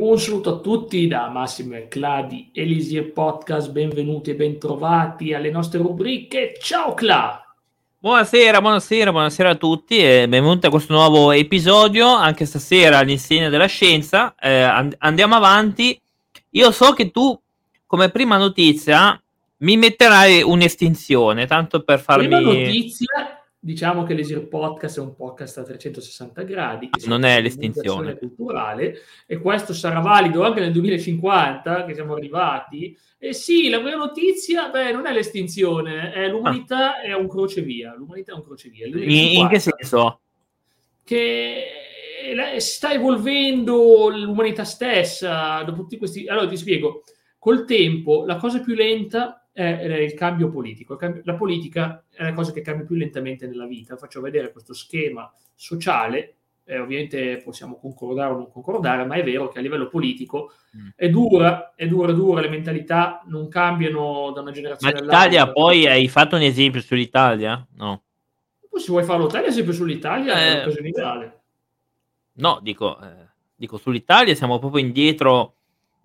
Un saluto a tutti da Massimo e Cla di Elisir Podcast, benvenuti e bentrovati alle nostre rubriche. Ciao Cla! Buonasera, buonasera, buonasera a tutti e benvenuti a questo nuovo episodio, anche stasera all'insegna della scienza. Eh, and- andiamo avanti. Io so che tu, come prima notizia, mi metterai un'estinzione, tanto per farmi... Prima notizia Diciamo che l'Esir Podcast è un podcast a 360 gradi, non è l'estinzione culturale, e questo sarà valido anche nel 2050, che siamo arrivati. E sì, la vera notizia, beh, non è l'estinzione, è l'umanità ah. è un crocevia. L'umanità è un crocevia. In, in che senso? Che sta evolvendo l'umanità stessa dopo tutti questi... Allora ti spiego, col tempo la cosa più lenta è il cambio politico. La politica è la cosa che cambia più lentamente nella vita. Faccio vedere questo schema sociale, eh, ovviamente possiamo concordare o non concordare, ma è vero che a livello politico mm. è dura, è dura, dura, le mentalità non cambiano da una generazione ma all'altra. l'Italia poi hai fatto un esempio sull'Italia? No. Poi se vuoi farlo te, l'esempio sull'Italia eh, è un'occasione ideale. No, dico, eh, dico sull'Italia siamo proprio indietro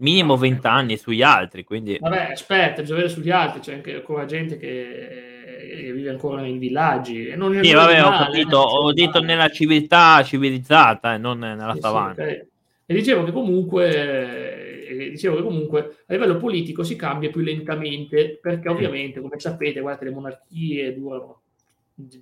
minimo 20 anni sugli altri. Quindi... Vabbè, aspetta, bisogna vedere sugli altri, c'è anche ancora gente che eh, vive ancora nei villaggi. E non sì, vabbè, male, ho capito, eh, ho detto nella civiltà civilizzata e non nella sì, savana. Sì, okay. E dicevo che comunque, eh, dicevo che comunque a livello politico si cambia più lentamente, perché ovviamente, come sapete, guardate, le monarchie durano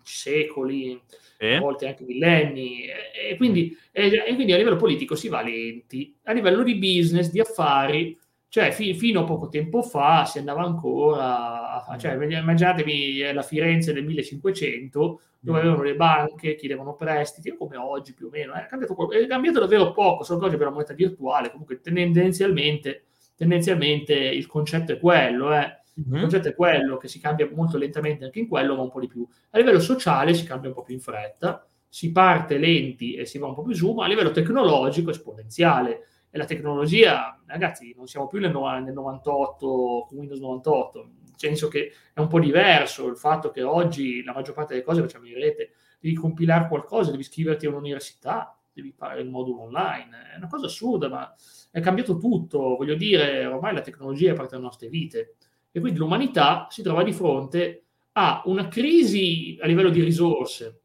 secoli, eh? a volte anche millenni, e quindi, e, e quindi, a livello politico si va lenti. A livello di business, di affari, cioè fi, fino a poco tempo fa si andava ancora, a, cioè, immaginatevi la Firenze del 1500, dove mm. avevano le banche, chiedevano prestiti, come oggi più o meno, è cambiato, è cambiato davvero poco, solo che oggi abbiamo la moneta virtuale, comunque tendenzialmente, tendenzialmente il concetto è quello, eh Mm-hmm. Il concetto è quello che si cambia molto lentamente anche in quello, ma un po' di più. A livello sociale si cambia un po' più in fretta, si parte lenti e si va un po' più su, ma a livello tecnologico è esponenziale. E la tecnologia, ragazzi, non siamo più nel, nel 98 con Windows 98, nel senso che è un po' diverso il fatto che oggi la maggior parte delle cose facciamo in rete, devi compilare qualcosa, devi iscriverti a un'università, devi fare il modulo online, è una cosa assurda, ma è cambiato tutto, voglio dire, ormai la tecnologia è parte delle nostre vite e quindi l'umanità si trova di fronte a una crisi a livello di risorse.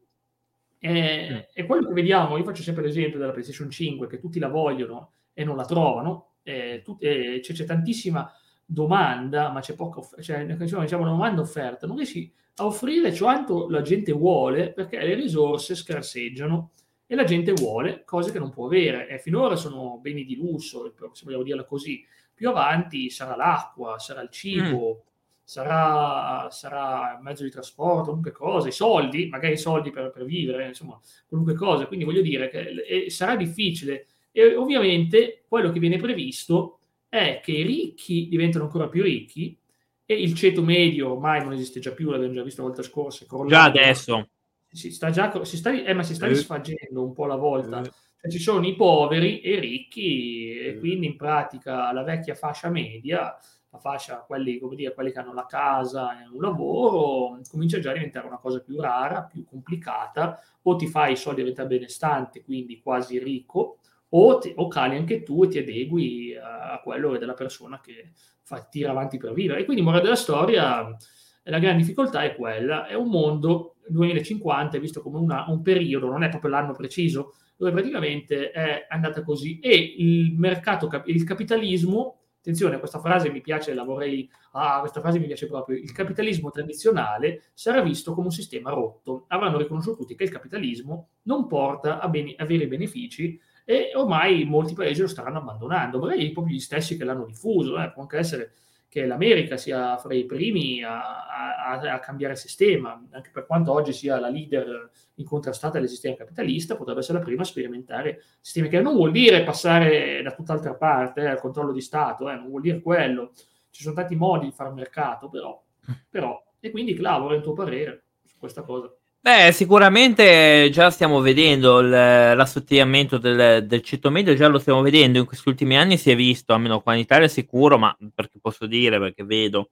E, mm. e quello che vediamo, io faccio sempre l'esempio della PlayStation 5, che tutti la vogliono e non la trovano, e tut- e c'è, c'è, tantissima domanda, ma c'è poca offerta, cioè, diciamo, diciamo domanda offerta, non riesci a offrire quanto la gente vuole perché le risorse scarseggiano e la gente vuole cose che non può avere e finora sono beni di lusso, se vogliamo dirla così, più avanti sarà l'acqua, sarà il cibo, mm. sarà, sarà mezzo di trasporto, qualunque cosa, i soldi, magari i soldi per, per vivere, insomma, qualunque cosa. Quindi voglio dire che e sarà difficile. E ovviamente quello che viene previsto è che i ricchi diventano ancora più ricchi e il ceto medio ormai non esiste già più, l'abbiamo già visto la volta scorsa. Già adesso. Si sta già, si sta, eh, ma si sta risfagendo un po' la volta. Eh ci sono i poveri e i ricchi e quindi in pratica la vecchia fascia media, la fascia, quelli, come dire, quelli che hanno la casa e un lavoro, comincia già a diventare una cosa più rara, più complicata, o ti fai i soldi diventare benestante, quindi quasi ricco, o, ti, o cali anche tu e ti adegui a, a quello della persona che fa, tira avanti per vivere. E quindi, morale della storia, la grande difficoltà è quella, è un mondo 2050 è visto come una, un periodo, non è proprio l'anno preciso, dove praticamente è andata così e il mercato, il capitalismo, attenzione, questa frase mi piace, la vorrei, ah, questa frase mi piace proprio, il capitalismo tradizionale sarà visto come un sistema rotto. Avranno riconosciuto tutti che il capitalismo non porta a, bene, a benefici e ormai molti paesi lo staranno abbandonando, magari proprio gli stessi che l'hanno diffuso, eh, può anche essere che l'America sia fra i primi a, a, a, cambiare sistema, anche per quanto oggi sia la leader incontrastata del sistema capitalista, potrebbe essere la prima a sperimentare sistemi che non vuol dire passare da tutt'altra parte eh, al controllo di Stato, eh, non vuol dire quello. Ci sono tanti modi di fare mercato, però, però. e quindi Clavo, il tuo parere su questa cosa? Beh, sicuramente già stiamo vedendo il, l'assottigliamento del, del ceto medio, già lo stiamo vedendo in questi ultimi anni, si è visto, almeno qua in Italia sicuro, ma perché posso dire, perché vedo.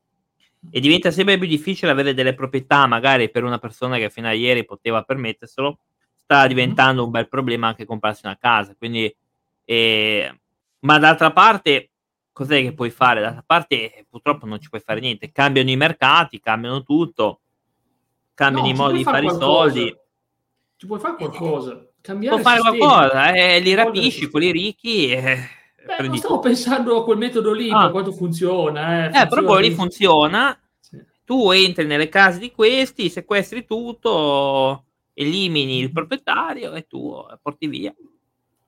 E diventa sempre più difficile avere delle proprietà, magari per una persona che fino a ieri poteva permetterselo, sta diventando un bel problema anche comprarsi una casa. Quindi eh, Ma d'altra parte, cos'è che puoi fare? D'altra parte, purtroppo non ci puoi fare niente. Cambiano i mercati, cambiano tutto, cambiano No, i modi di fare fare i qualcosa. soldi. Ci puoi fare qualcosa. Cambiare Puoi fare sistema. qualcosa, eh, li Evolvere rapisci, quelli ricchi, eh, Beh, non stavo pensando a quel metodo lì, Ah. quanto funziona. Eh, Eh, però poi lì funziona, Sì. tu entri nelle case di questi, sequestri tutto, elimini il proprietario e tu eh, porti via.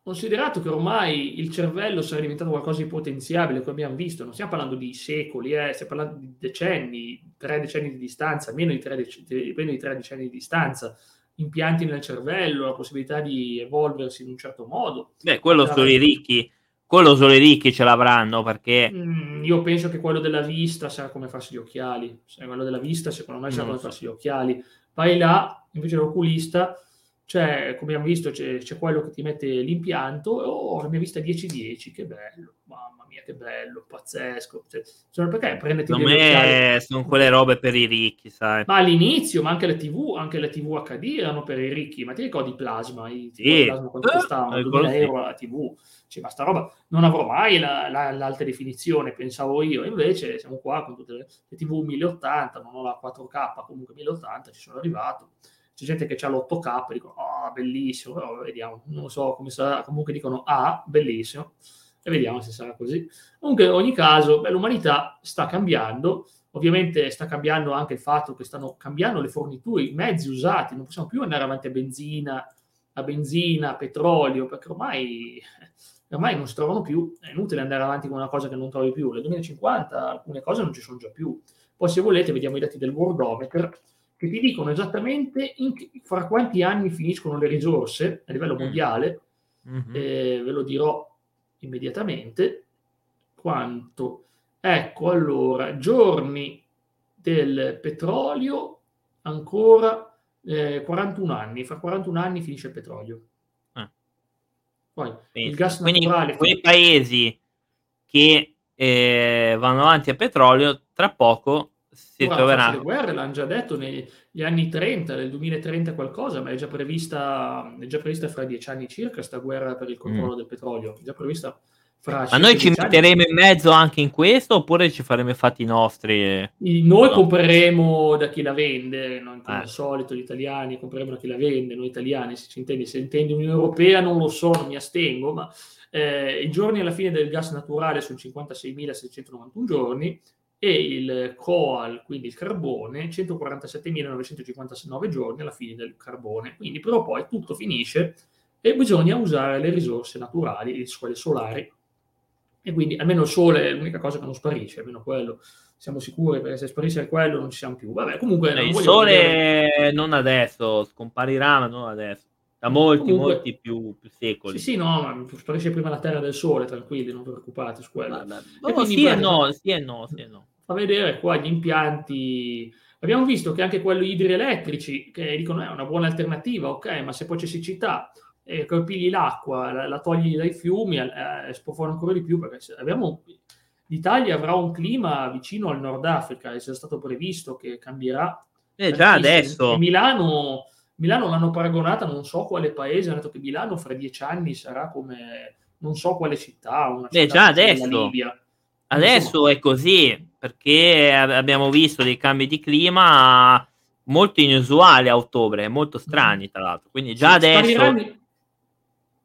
Considerato che ormai il cervello sia diventato qualcosa di potenziabile, come abbiamo visto, non stiamo parlando di secoli, eh, stiamo parlando di decenni, tre decenni di distanza, meno di tre, dec- di- meno di tre decenni di distanza, impianti nel cervello, la possibilità di evolversi in un certo modo. Beh, quello solo i ricchi, quello solo i ricchi ce l'avranno perché Mm, io penso che quello della vista sarà come farsi gli occhiali. Quello della vista, secondo me, sarà come farsi gli occhiali. Vai là, invece l'oculista, cioè, come abbiamo visto, c'è, c'è quello che ti mette l'impianto. Oh, la mia vista 10-10, che bello, mamma mia, che bello, pazzesco. Cioè, cioè, perché prenditi secondo me sono quelle robe per i ricchi, sai. Ma all'inizio, ma anche le TV, anche le TV HD erano per i ricchi. Ma ti ricordi Plasma? I Sì. Plasma quanto Eh, costavano? ricordo 2000 sì. euro la TV. Cioè, ma sta roba non avrò mai la- la- l'alta definizione, pensavo io. Invece siamo qua con tutte le, le TV 1080, non ho la 4K, comunque 1080, ci sono arrivato. C'è gente che ha l'8K, dicono, oh, bellissimo, però vediamo, non so come sarà, comunque dicono, ah, bellissimo, e vediamo se sarà così. Comunque, in ogni caso, beh, l'umanità sta cambiando, ovviamente sta cambiando anche il fatto che stanno cambiando le forniture, i mezzi usati, non possiamo più andare avanti a benzina, a benzina, a petrolio, perché ormai, ormai non si trovano più, è inutile andare avanti con una cosa che non trovi più, nel 2050 alcune cose non ci sono già più. Poi se volete vediamo i dati del Worldometer che ti dicono esattamente in fra quanti anni finiscono le risorse a livello Mm. mondiale, Mhm. eh, ve lo dirò immediatamente quanto. Ecco, allora, giorni del petrolio ancora eh, 41 anni, fra 41 anni finisce il petrolio. Ah. Poi il gas Quindi naturale quei paesi che eh, vanno avanti a petrolio, tra poco si Ora, forse le guerre l'hanno già detto negli anni 30, nel 2030 qualcosa, ma è già prevista, è già prevista fra dieci anni circa questa guerra per il controllo del petrolio. È già prevista fra Ma noi ci dieci anni. metteremo in mezzo anche in questo oppure ci faremo i fatti nostri? e- Noi No. compreremo da chi la vende, non come Eh. al solito gli italiani compreremo da chi la vende, noi italiani se ci intendi, se intendi Unione Europea non lo so, non mi astengo, ma eh, i giorni alla fine del gas naturale sono 56.691 giorni e il coal, quindi il carbone, 147.959 giorni alla fine del carbone. Quindi però poi tutto finisce e bisogna usare le risorse naturali, quelle solari. E quindi almeno il sole è l'unica cosa che non sparisce, almeno quello siamo sicuri, perché se sparisce quello non ci siamo più. Vabbè, comunque... non il sole vedere- non adesso, scomparirà, ma non adesso. Da molti, Comunque- molti più, più secoli. Sì, sì, no, ma sparisce prima la Terra del Sole, tranquilli, non preoccupate su quello. Ma- ma- E quindi sì guarda- no, sì e no, sì e no. fa vedere qua gli impianti. Abbiamo visto che anche quelli idroelettrici che dicono è una buona alternativa, ok, ma se poi c'è siccità e eh, pigli l'acqua, la, la togli dai fiumi, eh, sprofona ancora di più perché abbiamo, l'Italia avrà un clima vicino al Nord Africa, è stato previsto che cambierà. Eh, già adesso. Milano, Milano l'hanno paragonata, non so quale paese, hanno detto che Milano fra dieci anni sarà come non so quale città, una Beh, città già adesso. Adesso è così perché ab- abbiamo visto dei cambi di clima molto inusuali a ottobre, molto strani tra l'altro. Quindi già Sì, adesso... spariranno-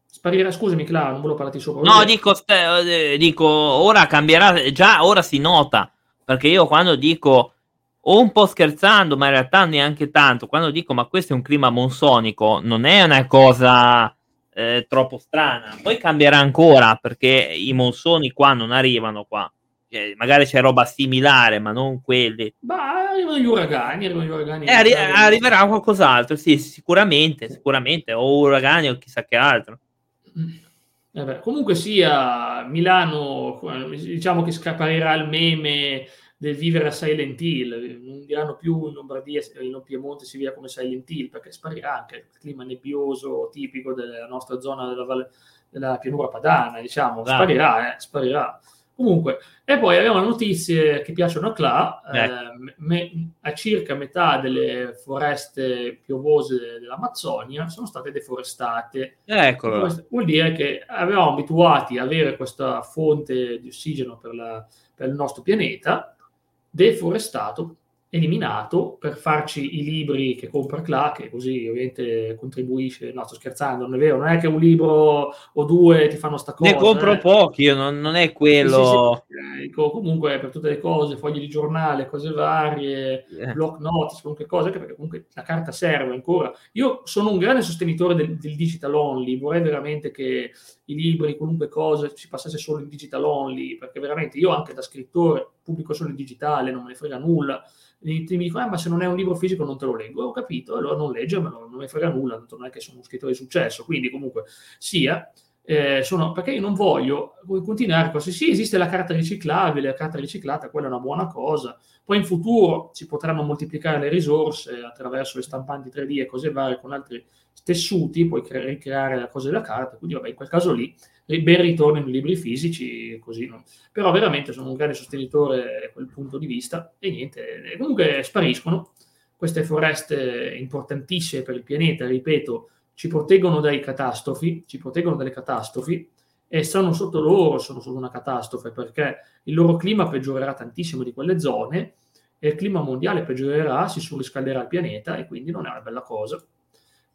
Sparirà, scusami, Clara, non volevo parlarti sopra. No, dico, eh, dico, ora cambierà, già ora si nota, perché io quando dico, o un po' scherzando, ma in realtà neanche tanto, quando dico ma questo è un clima monsonico, non è una cosa eh, troppo strana, poi cambierà ancora, perché i monsoni qua non arrivano qua, Cioè, magari c'è roba similare, ma non quelli. Ma arrivano gli uragani, arrivano gli uragani. Eh, arri- arriverà qualcos'altro, sì, sicuramente, sicuramente, o uragani o chissà che altro. Eh beh, comunque sia, Milano, diciamo che scaparirà il meme del vivere a Silent Hill, non diranno più in Lombardia, in Piemonte si vive come Silent Hill, perché sparirà anche il clima nebbioso tipico della nostra zona della, valle, della pianura padana, diciamo, Esatto. sparirà, eh, sparirà. Comunque, e poi abbiamo notizie che piacciono a Cla, eh. eh, me, a circa metà delle foreste piovose dell'Amazzonia sono state deforestate. Eccolo. Vuol dire che avevamo abituati a avere questa fonte di ossigeno per, la, per il nostro pianeta, deforestato eliminato per farci i libri che compra Cla, che così ovviamente contribuisce. No, sto scherzando, non è vero, non è che un libro o due ti fanno sta cosa. Ne compro eh. pochi, io non, non è quello. Sì, sì, sì. comunque per tutte le cose, fogli di giornale, cose varie, eh. block notice, qualunque cosa, anche perché comunque la carta serve ancora. Io sono un grande sostenitore del, del digital only, vorrei veramente che i libri, qualunque cosa, si passasse solo in digital only, perché veramente io anche da scrittore pubblico solo in digitale, non me ne frega nulla mi dicono, ah, ma se non è un libro fisico non te lo leggo. Ho capito, allora non leggermelo, non mi frega nulla, non è che sono un scrittore di successo, quindi comunque sia. Eh, sono, perché io non voglio continuare così. Sì, esiste la carta riciclabile, la carta riciclata, quella è una buona cosa. Poi in futuro si potranno moltiplicare le risorse attraverso le stampanti 3D e cose varie con altri tessuti, puoi cre- ricreare la cosa della carta. Quindi, vabbè, in quel caso lì ben ritornino i libri fisici, così, no? però veramente sono un grande sostenitore da quel punto di vista e niente, comunque spariscono queste foreste importantissime per il pianeta, ripeto, ci proteggono dai catastrofi, ci proteggono dalle catastrofi e sono sotto loro, sono solo una catastrofe perché il loro clima peggiorerà tantissimo di quelle zone e il clima mondiale peggiorerà, si surriscalderà il pianeta e quindi non è una bella cosa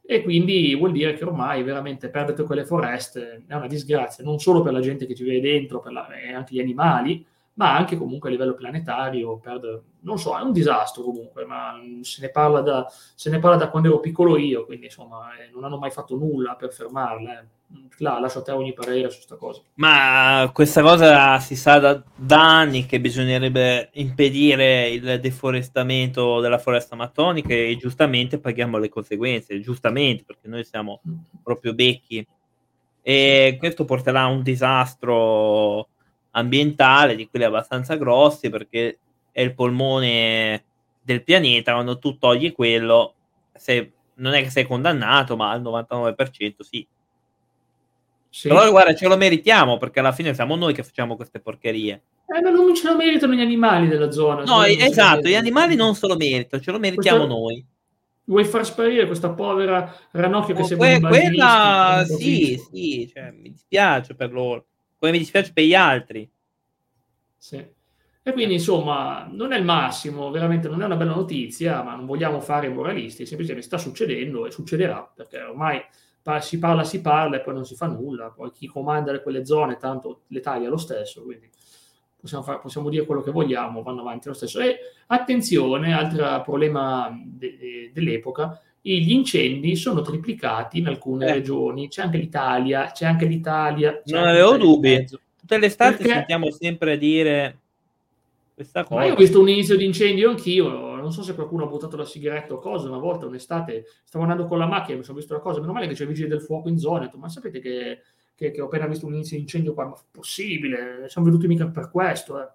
e quindi vuol dire che ormai veramente perdere quelle foreste è una disgrazia, non solo per la gente che ci vive dentro, per la, e anche gli animali, ma anche comunque a livello planetario, perdere, non so, è un disastro comunque, ma se ne parla da, se ne parla da quando ero piccolo io, quindi insomma eh, non hanno mai fatto nulla per fermarla. Eh. Là, lascio a te ogni parere su questa cosa. Ma questa cosa si sa da, da, anni che bisognerebbe impedire il deforestamento della foresta amazzonica e giustamente paghiamo le conseguenze, giustamente perché noi siamo mm. proprio becchi. E questo porterà a un disastro ambientale di quelli abbastanza grossi perché è il polmone del pianeta, quando tu togli quello, sei, non è che sei condannato, ma al 99% sì. sì. Però guarda, ce lo meritiamo perché alla fine siamo noi che facciamo queste porcherie. Eh, ma non ce lo meritano gli animali della zona. No, esatto, gli animali non se lo meritano, ce lo meritiamo Questo... noi. Vuoi far sparire questa povera ranocchio che oh, sembra que- quella sì, sì, cioè, mi dispiace per loro come mi dispiace per gli altri. Sì. E quindi insomma non è il massimo, veramente non è una bella notizia, ma non vogliamo fare moralisti, semplicemente sta succedendo e succederà, perché ormai si parla, si parla e poi non si fa nulla, poi chi comanda quelle zone tanto le taglia lo stesso, quindi possiamo, fare, possiamo dire quello che vogliamo, vanno avanti lo stesso. E attenzione, altro problema de- de- dell'epoca, gli incendi sono triplicati in alcune eh. regioni, c'è anche l'Italia, c'è anche l'Italia. C'è non avevo dubbi. Tutte le estate Perché... sentiamo sempre dire questa cosa. Ma io ho visto un inizio di incendio anch'io, non so se qualcuno ha buttato la sigaretta o cosa, una volta un'estate stavo andando con la macchina, mi sono visto una cosa, meno male che c'è il vigile del fuoco in zona, detto, ma sapete che, che, che, ho appena visto un inizio di incendio qua, ma possibile, siamo venuti mica per questo. Eh.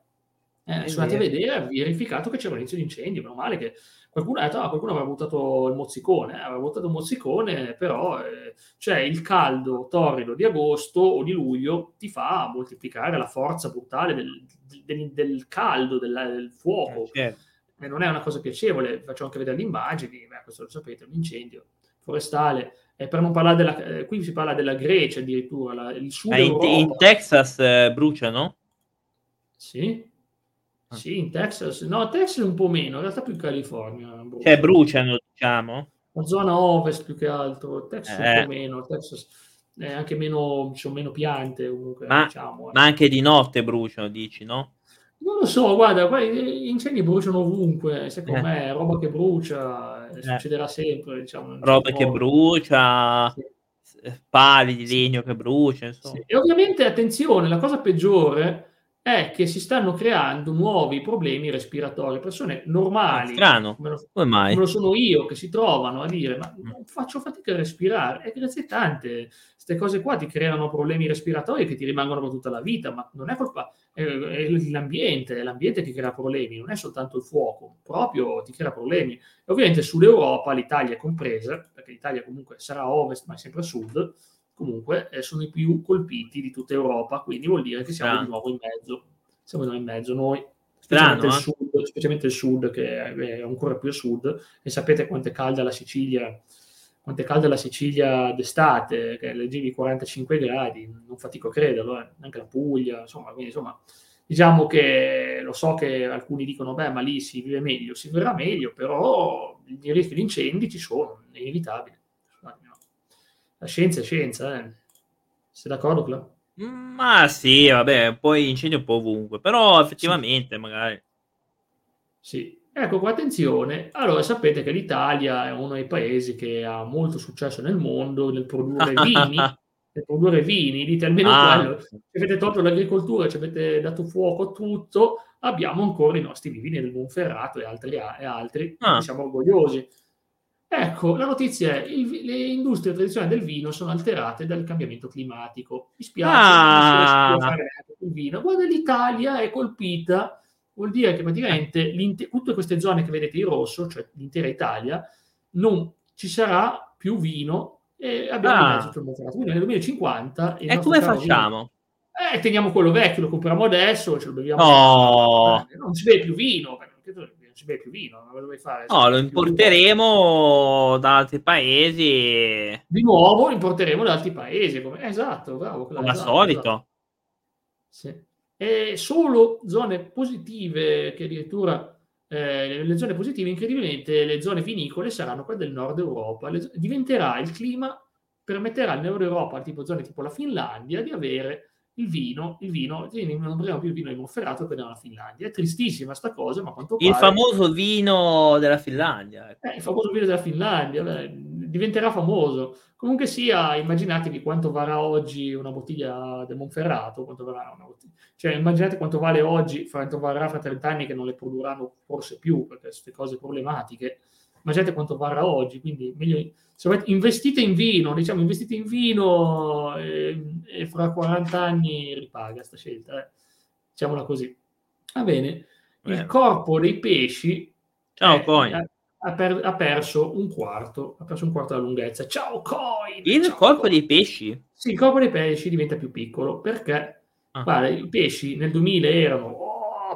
Eh, sono andati a vedere, ha verificato che c'era un inizio di incendio, meno male che qualcuno ha detto, ah, qualcuno aveva buttato il mozzicone, eh, aveva buttato il mozzicone, però eh, cioè il caldo torrido di agosto o di luglio ti fa moltiplicare la forza brutale del, del, del caldo, del, del fuoco. Eh, certo. Non è una cosa piacevole, faccio anche vedere le immagini, beh, questo lo sapete, un incendio forestale. E per non parlare della, eh, qui si parla della Grecia addirittura, la, il sud in, in, Texas eh, bruciano? Sì. Sì, in Texas, no, Texas un po' meno, in realtà più in California. Bruciano. Cioè bruciano, diciamo. La zona ovest più che altro, Texas eh. un po' meno, Texas è anche meno, diciamo, meno piante comunque, ma, diciamo, eh. ma anche di notte bruciano, dici, no? Non lo so, guarda, qua gli incendi bruciano ovunque, secondo eh. me, roba che brucia, eh. succederà sempre, diciamo. Roba che brucia, sì. pali di legno che brucia, insomma. Sì. E ovviamente, attenzione, la cosa peggiore è che si stanno creando nuovi problemi respiratori. Persone normali, Strano. Come, lo, come, mai? come lo sono io, che si trovano a dire: Ma mm. faccio fatica a respirare. E grazie tante, queste cose qua ti creano problemi respiratori che ti rimangono per tutta la vita, ma non è colpa. È, è l'ambiente, è l'ambiente che crea problemi, non è soltanto il fuoco, proprio ti crea problemi. E ovviamente sull'Europa, l'Italia compresa, perché l'Italia comunque sarà a ovest, ma è sempre a sud comunque eh, sono i più colpiti di tutta Europa, quindi vuol dire che siamo ah. di nuovo in mezzo. siamo in mezzo, noi, Strano, specialmente, il eh? sud, specialmente il sud, che è ancora più a sud, e sapete quanto è calda la Sicilia, quanto è calda la Sicilia d'estate, che leggevi 45 gradi, non fatico a crederlo, eh, anche la Puglia, insomma, quindi insomma, diciamo che lo so che alcuni dicono, beh, ma lì si vive meglio, si vivrà meglio, però i rischi di incendi ci sono, è inevitabile. La scienza è scienza, eh. Sei d'accordo, Cla? Ma sì, vabbè, poi incendio un po' ovunque, però effettivamente sì. magari. Sì, ecco qua attenzione. Allora, sapete che l'Italia è uno dei paesi che ha molto successo nel mondo nel produrre vini, nel produrre vini, dite almeno ah. quello. Se avete tolto l'agricoltura, ci avete dato fuoco tutto, abbiamo ancora i nostri vini del Monferrato e altri, e altri ah. siamo orgogliosi. Ecco, la notizia è che le industrie tradizionali del vino sono alterate dal cambiamento climatico. Mi spiace, ah. non si fare il vino. Guarda, l'Italia è colpita, vuol dire che praticamente tutte queste zone che vedete in rosso, cioè l'intera Italia, non ci sarà più vino e abbiamo ah. il mostrato. Quindi nel 2050... E come facciamo? Vino, eh, teniamo quello vecchio, lo compriamo adesso, ce lo beviamo. Oh. Non si beve più vino, perché non si beve più vino, non lo fare. No, lo importeremo da altri paesi. Di nuovo importeremo da altri paesi. Come... Esatto, bravo. Come esatto, al solito. Esatto. Sì. E solo zone positive che addirittura eh, le zone positive, incredibilmente, le zone vinicole saranno quelle del nord Europa. Le... diventerà il clima, permetterà al nord Europa, tipo zone tipo la Finlandia, di avere il vino, il vino, non prendiamo più il vino di Monferrato, prendiamo la Finlandia. È tristissima sta cosa, ma quanto pare... Il famoso vino della Finlandia. Ecco. Eh, il famoso vino della Finlandia, beh, diventerà famoso. Comunque sia, immaginatevi quanto varrà oggi una bottiglia del Monferrato, quanto varrà una bottiglia. Cioè, immaginate quanto vale oggi, quanto varrà fra 30 anni che non le produrranno forse più, perché queste cose problematiche immaginate quanto varrà oggi, quindi meglio, se investite in vino, diciamo investite in vino e, e fra 40 anni ripaga questa scelta, eh. diciamola così. Va bene, Beh. il corpo dei pesci Ciao, eh, ha, ha, per, ha, perso un quarto, ha perso un quarto della lunghezza. Ciao Coin! Il ciao, corpo Coin. dei pesci? Sì, il corpo dei pesci diventa più piccolo perché ah. guarda, i pesci nel 2000 erano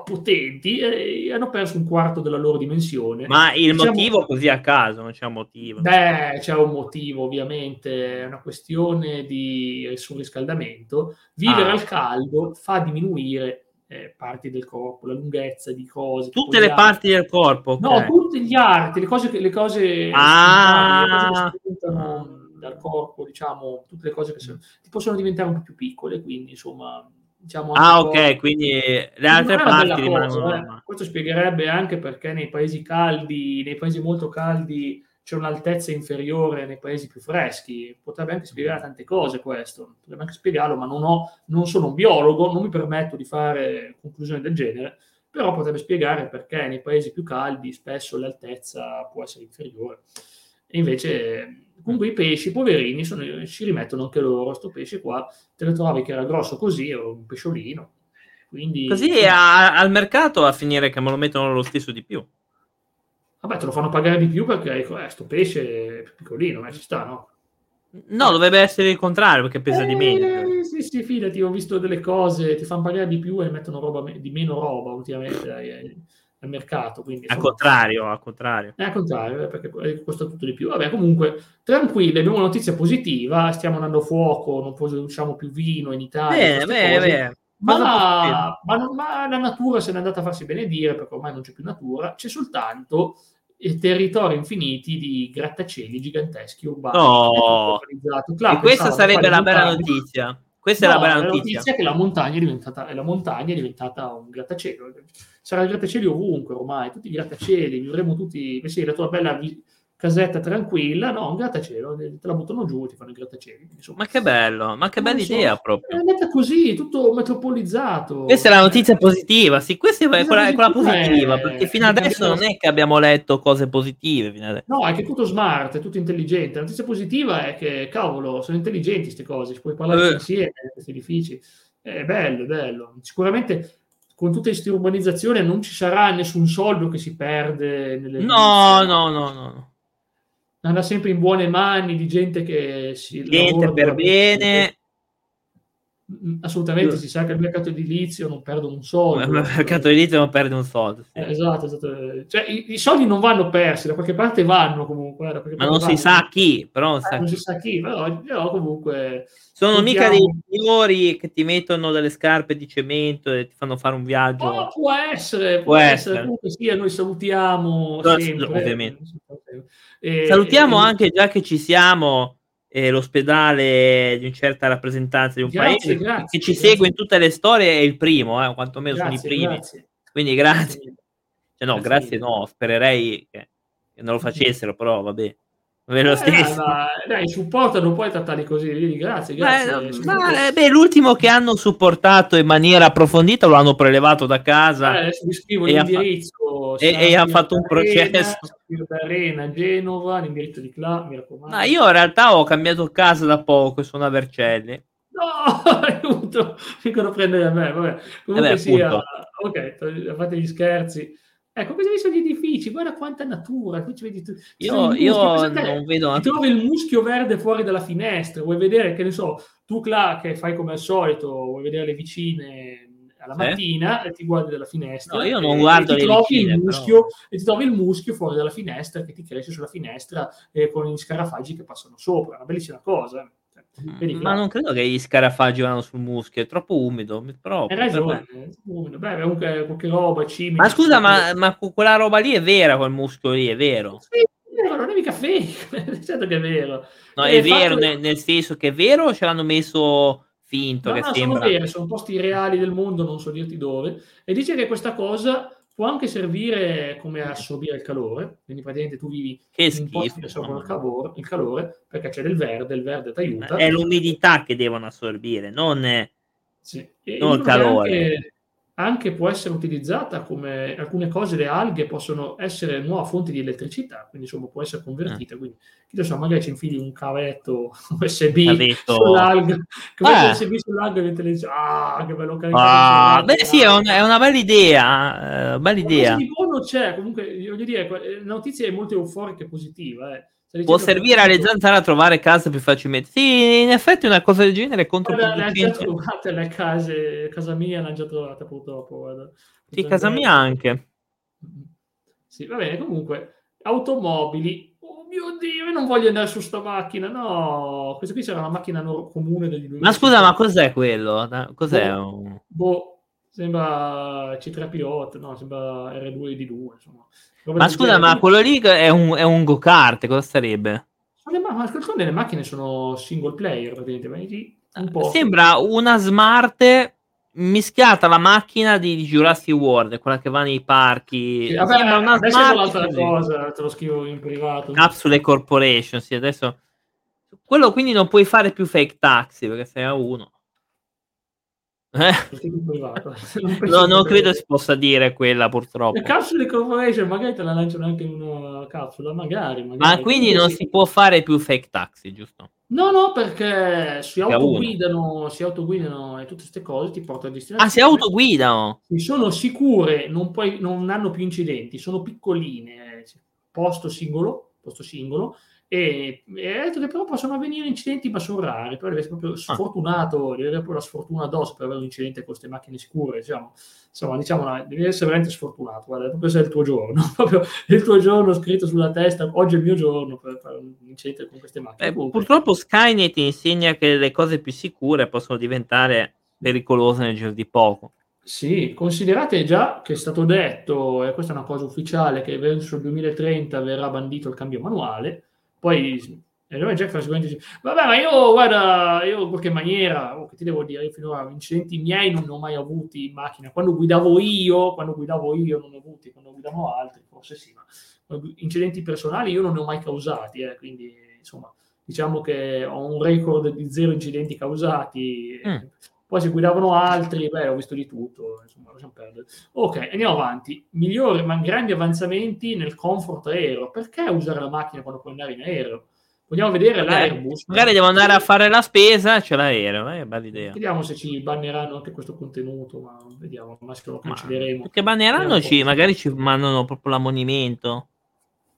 potenti e hanno perso un quarto della loro dimensione. Ma il diciamo, motivo così a caso, non c'è un motivo? Beh, c'è un motivo ovviamente, è una questione di surriscaldamento. Vivere ah. al caldo fa diminuire eh, parti del corpo, la lunghezza di cose. Tutte le parti del corpo? Okay. No, tutti gli arti, le cose, le cose, ah. le cose che dal corpo, diciamo, tutte le cose che sono, possono diventare un po' più piccole, quindi insomma Diciamo, ah, ok, quindi le altre parti rimangono. Eh. Questo spiegherebbe anche perché nei paesi caldi, nei paesi molto caldi, c'è un'altezza inferiore nei paesi più freschi. Potrebbe anche spiegare tante cose questo, potrebbe anche spiegarlo, ma non, ho, non sono un biologo, non mi permetto di fare conclusioni del genere, però potrebbe spiegare perché nei paesi più caldi spesso l'altezza può essere inferiore. E invece comunque i pesci, poverini, sono, ci rimettono anche loro. Sto pesce qua, te lo trovi che era grosso così, o un pesciolino. Quindi, così a, al mercato a finire che me lo mettono lo stesso di più. Vabbè, te lo fanno pagare di più perché ecco, eh, sto pesce è piccolino, ma ci sta, no? No, dovrebbe essere il contrario perché pesa eh, di meno. Sì, sì, fidati, ho visto delle cose, ti fanno pagare di più e mettono roba, di meno roba ultimamente. Eh, al mercato. Quindi, al contrario, al contrario. È al contrario, eh, perché costa tutto di più. Vabbè, comunque, tranquilli, abbiamo una notizia positiva, stiamo andando a fuoco, non produciamo più vino in Italia. Bene, bene, bene. Ma, ma, ma, ma, la natura se n'è andata a farsi benedire, perché ormai non c'è più natura, c'è soltanto territori infiniti di grattacieli giganteschi urbani. No. e questa sarebbe la bella notizia. Questa no, è la bella notizia. La notizia è che la montagna è diventata, la montagna è diventata un grattacielo sarà il grattacieli ovunque ormai, tutti i grattacieli, vivremo tutti, sì, la tua bella vi- casetta tranquilla, no, un grattacielo, te la buttano giù, ti fanno i grattacieli. Insomma. Ma che bello, ma che bella so, idea proprio. È andata così, tutto metropolizzato. Questa è la notizia positiva, sì, questa è quella, quella positiva, è... perché fino adesso non è che abbiamo letto cose positive. No, è che è tutto smart, è tutto intelligente. La notizia positiva è che, cavolo, sono intelligenti queste cose, si puoi parlare uh. insieme, questi edifici. È bello, è bello. Sicuramente con tutte queste urbanizzazioni non ci sarà nessun soldo che si perde. Nelle no, no, no, no. Andrà sempre in buone mani di gente che si... Gente per bene. Mm, assolutamente, si sa che il mercato edilizio non perde un soldo. Il mercato edilizio non perde un soldo. Sì. Eh, esatto, esatto. Cioè, i, i, soldi non vanno persi, da qualche parte vanno comunque. Ma non si sa chi, però non, eh, non si sa chi, però, però comunque... Sono mica dei signori che ti mettono delle scarpe di cemento e ti fanno fare un viaggio. Oh, può essere, può, può essere. essere. Comunque sia, noi salutiamo no, sempre. Ovviamente. E, salutiamo e, anche, già che ci siamo, eh, l'ospedale di una certa rappresentanza di un grazie, paese grazie, che ci grazie. segue in tutte le storie è il primo, eh, quantomeno sono i primi. Quindi grazie. Cioè, no, grazie no, spererei che, che non lo facessero, però vabbè. Ve lo. Eh, ma, dai, supporto non puoi trattarli così, grazie, grazie. Beh, ma, beh, l'ultimo che hanno supportato in maniera approfondita lo hanno prelevato da casa. Eh, vi scrivo l'indirizzo. E, e ha fatto un processo. Arena, Genova, l'indirizzo di Cla, mi raccomando. Ma io in realtà ho cambiato casa da poco, sono a Vercelli. No, aiuto, dicono prendere a me, vabbè. Comunque eh sia, ok, fate gli scherzi. Ecco, hai visto gli edifici? Guarda quanta natura. Qui ci vedi tu. Io, io non vedo. Ti trovi il muschio verde fuori dalla finestra. Vuoi vedere, che ne so, tu, Cla, che fai come al solito, vuoi vedere le vicine alla mattina e ti guardi dalla finestra. No, io non guardo e, le vicine. Il muschio, e ti trovi il muschio fuori dalla finestra che ti cresce sulla finestra eh, con gli scarafaggi che passano sopra. È una bellissima cosa. Vedi, ma non credo che gli scarafaggi vanno sul muschio, è troppo umido. Però, Hai ragione, umido. Beh, comunque qualche roba, cimici, Ma scusa, ma, ma, quella roba lì è vera, quel muschio lì, è vero? Sì, è vero, non è mica fake, certo che è vero. No, è, è vero, fatto... nel, nel, senso che è vero o ce l'hanno messo finto? No, che no, sembra... sono vere, sono posti reali del mondo, non so dirti dove, e dice che questa cosa può anche servire come assorbire il calore, quindi praticamente tu vivi che posti che assorbono il calore, il calore, perché c'è del verde, il verde ti aiuta. È l'umidità che devono assorbire, non, è, sì. non il calore. Anche, anche può essere utilizzata come alcune cose, le alghe possono essere nuova fonte di elettricità, quindi insomma può essere convertita. Eh. Quindi, chi lo so, magari ci infili un cavetto USB Cavetto. sull'alga, come eh. USB sull'alga e dice, ah, che bello caricato. Ah, beh, sì, è, un, è, una bella idea. Eh, bella idea. di buono c'è, comunque, voglio dire, la notizia è molto euforica e positiva, eh Può servire alle zanzare a trovare case più facilmente. Sì, in effetti una cosa del genere è controproducente. Le già trovate le case, casa mia l'hanno già trovata purtroppo. Guarda. Sì, casa mia anche. Sì, va bene, comunque, automobili. Oh mio Dio, io non voglio andare su sta macchina, no. Questa qui sarà una macchina comune degli Ma scusa, ma cos'è quello? Cos'è? Boh, boh sembra C3 Pilot, no, sembra R2 d 2 insomma. Ma scusa, ma quello lì è un, è un go-kart, cosa sarebbe? Le, ma ascoltando le macchine sono single player, praticamente. Sembra una smart mischiata alla macchina di, Jurassic World, quella che va nei parchi. Sì, vabbè, Sembra una smart cosa, te lo scrivo in privato. Capsule Corporation, sì, adesso... Quello quindi non puoi fare più fake taxi, perché sei a uno. Eh? No, non credo si possa dire quella purtroppo. Le capsule corporation magari te la lanciano anche in una capsula, magari. magari. Ma quindi non si può fare più fake taxi, giusto? No, no, perché si autoguidano, si autoguidano e tutte queste cose ti portano a destinazione. Ah, si autoguidano? Sono sicure, non, puoi, non hanno più incidenti, sono piccoline, posto singolo, posto singolo e, e ha detto che però possono avvenire incidenti ma sono rari. Però deve essere proprio ah. sfortunato ah. deve avere proprio la sfortuna addosso per avere un incidente con queste macchine sicure diciamo, insomma diciamo devi essere veramente sfortunato. Guarda proprio se è il tuo giorno proprio il tuo giorno scritto sulla testa oggi è il mio giorno per fare un incidente con queste macchine. Eh, purtroppo Skynet insegna che le cose più sicure possono diventare pericolose nel giro di poco. Sì, considerate già che è stato detto, e questa è una cosa ufficiale, che verso il 2030 verrà bandito il cambio manuale, poi e noi Jack sicuramente dice, vabbè, ma io, guarda, io in qualche maniera, oh, che ti devo dire, io finora incidenti miei non ne ho mai avuti in macchina. Quando guidavo io, quando guidavo io non ne ho avuti, quando guidavo altri, forse sì, ma incidenti personali io non ne ho mai causati, eh, quindi, insomma, diciamo che ho un record di zero incidenti causati. Mm. Poi se guidavano altri, beh, ho visto di tutto, insomma, lasciamo perdere. Ok, andiamo avanti. Migliori, ma grandi avanzamenti nel comfort aereo. Perché usare la macchina quando puoi andare in aereo? Vogliamo vedere l'Airbus. Magari devo andare a fare la spesa, c'è l'aereo, eh, bella idea. Vediamo se ci banneranno anche questo contenuto, ma vediamo, ma se lo cancelleremo. Perché bannerannoci, magari ci mandano proprio l'ammonimento.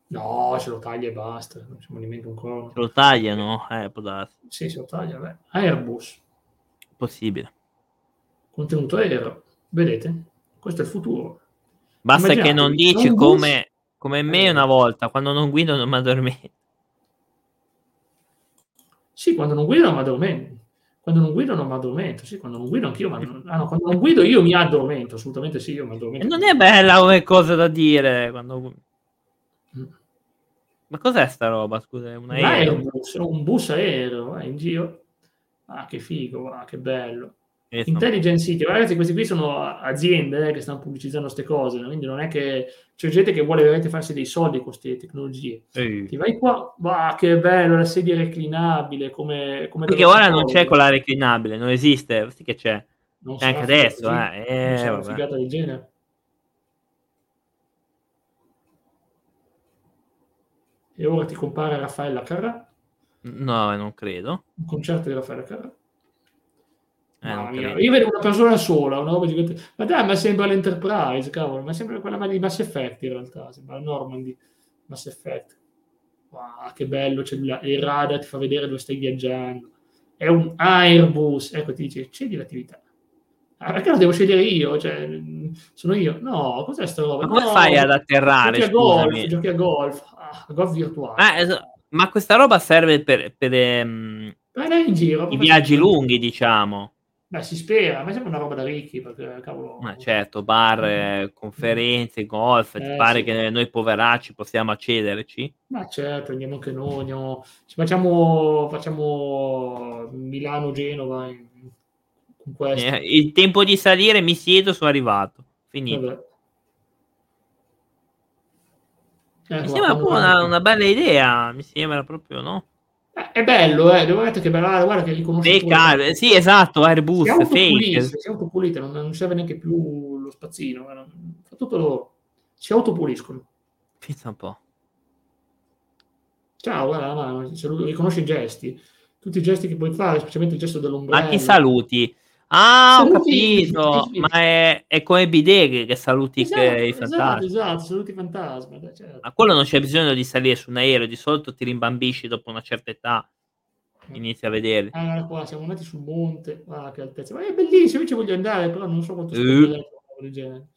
No, se lo taglia e basta, non c'è ammonimento ancora. Se lo tagliano? Eh, può darsi. Sì, se lo taglia, beh. Airbus Possibile. Contenuto aereo. Vedete? Questo è il futuro. Basta che non dici come, come me eh. una volta, quando non guido non mi addormento. Sì, quando non guido non mi addormento. Quando non guido non mi addormento. Sì, quando non guido anch'io, ma ah, no, quando non guido io mi addormento, assolutamente sì, io mi addormento. non è bella come cosa da dire quando... Mm. Ma cos'è sta roba, scusa? Un, aereo? un, bus, un bus aereo, eh, in giro. Ah, che figo, ah, che bello. Esatto. Intelligence City, ragazzi, questi qui sono aziende eh, che stanno pubblicizzando queste cose, quindi non è che c'è gente che vuole veramente farsi dei soldi con queste tecnologie. Ehi. Ti vai qua, va, che bello, la sedia reclinabile, come... come Perché ora non c'è quella reclinabile, non esiste, sì che c'è. Non anche adesso, eh. eh una figata del genere. E ora ti compare Raffaella Carrà. No, non credo. Un concerto di Raffaella Carrà. Eh, io vedo una persona sola, una roba gigante. Ma dai, ma sembra l'Enterprise, cavolo, ma sembra quella di Mass Effect in realtà, sembra Normandy Mass Effect. Wow, che bello, c'è il radar ti fa vedere dove stai viaggiando. È un Airbus, ecco ti dice, di l'attività. Ah, perché lo devo scegliere io? Cioè, sono io? No, cos'è sta roba? Ma come no, fai ad atterrare? Giochi a golf, giochi a golf, ah, golf virtuale. Ah, es- ma questa roba serve per, per, ehm, per in giro, i viaggi lunghi, diciamo. Beh, si spera, a me sembra una roba da ricchi, perché cavolo... Ma certo, bar, eh, conferenze, golf, eh, ti pare sì. che noi poveracci possiamo accederci? Ma certo, andiamo anche noi, andiamo... Ci facciamo, facciamo Milano-Genova in... con questo. Eh, il tempo di salire, mi siedo, sono arrivato. Finito. Vabbè. Eh, mi sembra una, una bella idea, mi sembra proprio, no? È bello, eh, devo mettere che bella, guarda che riconosco. Fake, sì, esatto, Airbus, fake. Si autopulite, non, non serve neanche più lo spazzino, eh, fa tutto loro. Si autopuliscono. Pensa un po'. Ciao, guarda la mano, riconosci i gesti. Tutti i gesti che puoi fare, specialmente il gesto dell'ombrello. Ma chi saluti? Ah, saluti, ho capito, ma è, è, come Bideghe che saluti esatto, che i fantasmi. Esatto, esatto, saluti i fantasmi. Certo. A quello non c'è bisogno di salire su un aereo, di solito ti rimbambisci dopo una certa età, inizi a vedere. Ah, qua siamo andati sul monte, ah, che altezza. Ma è bellissimo, io ci voglio andare, però non so quanto uh. del genere.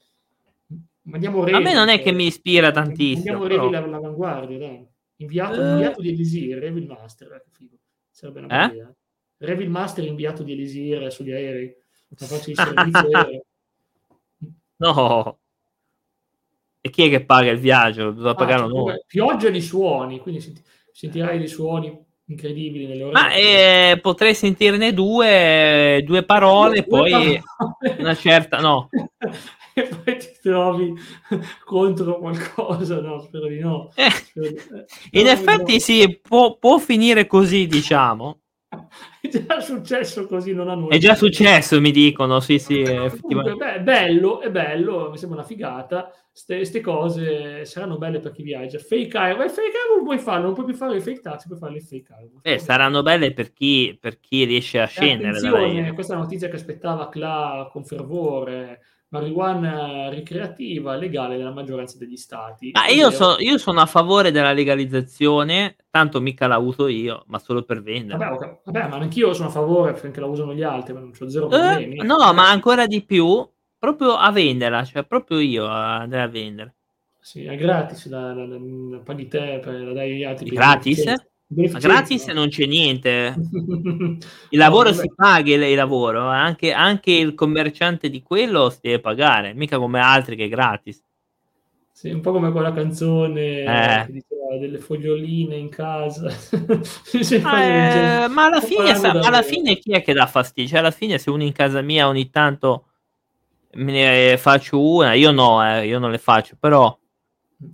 Mandiamo Revi, a me non è che mi ispira tantissimo. Andiamo Revi però... all'avanguardia, dai. Inviato, uh. inviato di Elisir, Revi il Master, eh, figo. Sarebbe una eh? idea. Revil Master inviato di Elisir sugli aerei, una faccia di servizio aereo. No. E chi è che paga il viaggio? Bisogna ah, pagarlo cioè, noi. Pioggia di suoni, quindi senti, sentirai dei suoni incredibili nelle ore. Ma eh, potrei sentirne due, due parole, due, poi parole. una certa, no. e poi ti trovi contro qualcosa, no, spero di no. Eh, spero di... Eh, in effetti no. sì, può, può finire così, diciamo. È già successo così, non hanno... È già successo, mi dicono, sì, sì. Comunque, beh, è bello, è bello, mi sembra una figata. Queste cose saranno belle per chi viaggia. Fake Iron, fake Iron non puoi farlo, non puoi più fare il fake taxi, puoi fare il fake Iron. Eh, saranno belle per chi, per chi riesce a scendere. Attenzione, questa è una notizia che aspettava Cla con fervore marijuana ricreativa legale nella maggioranza degli stati. Ah, io, so, io, sono a favore della legalizzazione, tanto mica la uso io, ma solo per vendere. Vabbè, okay. Vabbè ma anch'io sono a favore perché la usano gli altri, ma non ho zero problemi. Eh, no, ma ancora di più, proprio a venderla, cioè proprio io a andare a vendere. Sì, è gratis, la, la, la, la paghi te, la dai agli altri. Gratis? Ma gratis no? non c'è niente. Il lavoro no, si paga il, il lavoro, anche, anche, il commerciante di quello si deve pagare, mica come altri che è gratis. Sì, un po' come quella canzone eh. che diceva delle foglioline in casa. ah, eh, ma alla fine, sa, alla fine chi è che dà fastidio? Cioè, alla fine se uno in casa mia ogni tanto me ne faccio una, io no, eh, io non le faccio, però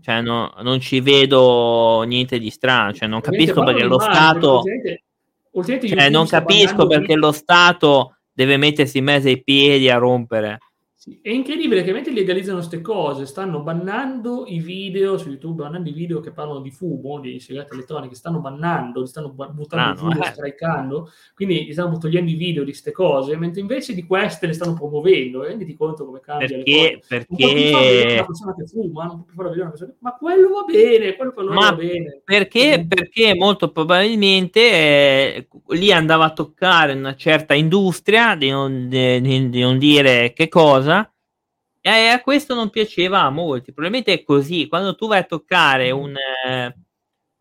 cioè, no, non ci vedo niente di strano. Cioè, non capisco perché lo Stato. Cioè, non capisco perché lo Stato deve mettersi in mezzo ai piedi a rompere. È incredibile che mentre legalizzano queste cose, stanno bannando i video su YouTube, bannando i video che parlano di fumo, di sigarette elettroniche, stanno bannando, li stanno buttando ah, giù, eh. strikando, quindi gli stanno togliendo i video di queste cose, mentre invece di queste le stanno promuovendo. Renditi conto come cambia perché, le cose. Perché... una persona che fuma, non può fare vedere una persona ma quello va bene, quello per noi ma va bene. Perché, perché molto probabilmente eh, lì andava a toccare una certa industria, di non, di, di non dire che cosa, e a questo non piaceva a molti. Probabilmente è così. Quando tu vai a toccare un, eh,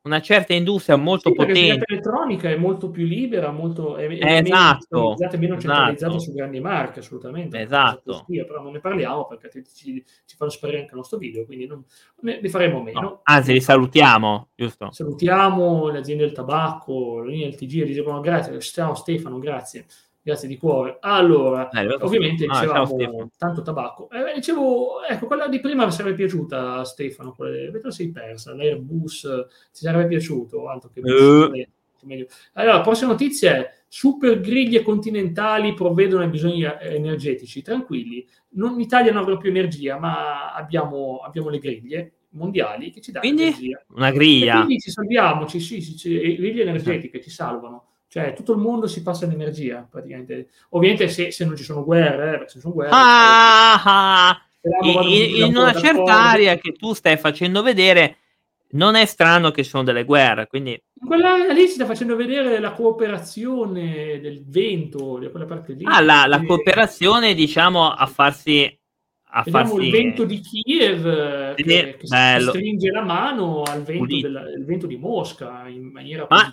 una certa industria molto sì, potente. l'elettronica è molto più libera, molto, è, è esatto, meno, meno centralizzata esatto. su grandi marche, assolutamente. Esatto. Sia, però non ne parliamo perché ci, ci fanno sparire anche il nostro video, quindi non, ne, ne, faremo meno. No, anzi, li salutiamo, giusto? Salutiamo le aziende del tabacco, le linee del TG, dicevano grazie, ciao Stefano, grazie grazie di cuore. Allora, eh, ovviamente ah, dicevamo tanto tabacco. Eh, dicevo, ecco, quella di prima mi sarebbe piaciuta Stefano, quella, sei persa, l'Airbus ti sarebbe piaciuto, altro che uh. Allora, la prossima notizia è super griglie continentali provvedono ai bisogni energetici. Tranquilli, non, in Italia non avremo più energia, ma abbiamo, abbiamo le griglie mondiali che ci danno quindi, energia. Una griglia. E quindi ci salviamo, ci, sì, sì, sì, griglie energetiche ci salvano cioè, tutto il mondo si passa l'energia, praticamente. Ovviamente se, se non ci sono guerre, eh, se sono guerre... Ah, ah, in, in una certa area che tu stai facendo vedere, non è strano che ci sono delle guerre, quindi... In quella lì si sta facendo vedere la cooperazione del vento, di quella parte lì. Ah, la, la cooperazione, diciamo, a farsi... A farsi... il vento di Kiev sì, che, che stringe la mano al vento, della, vento, di Mosca in maniera Ma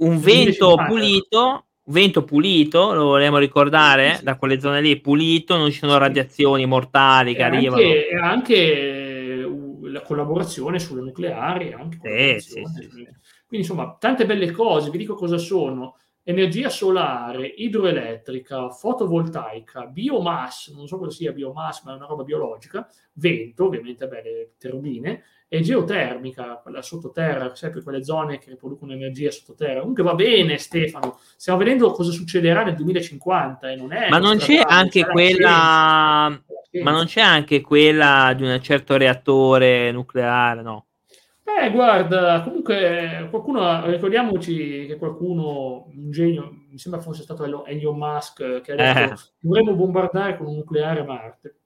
un vento pulito, vento pulito, lo vogliamo ricordare, sì. da quelle zone lì, pulito, non ci sono radiazioni mortali che e arrivano. Anche, e anche uh, la collaborazione sulle nucleari, anche sì, sì, quindi insomma, tante belle cose, vi dico cosa sono. Energia solare, idroelettrica, fotovoltaica, biomass, non so cosa sia biomass, ma è una roba biologica, vento, ovviamente belle turbine, e geotermica, quella sottoterra, sempre quelle zone che producono energia sottoterra. Comunque va bene, Stefano. Stiamo vedendo cosa succederà nel 2050 e non è Ma non c'è anche quella ma non c'è anche quella di un certo reattore nucleare, no? Eh, guarda, comunque qualcuno, ricordiamoci che qualcuno, un genio, mi sembra fosse stato Elon Musk, che ha detto eh. dovremmo bombardare con un nucleare Marte.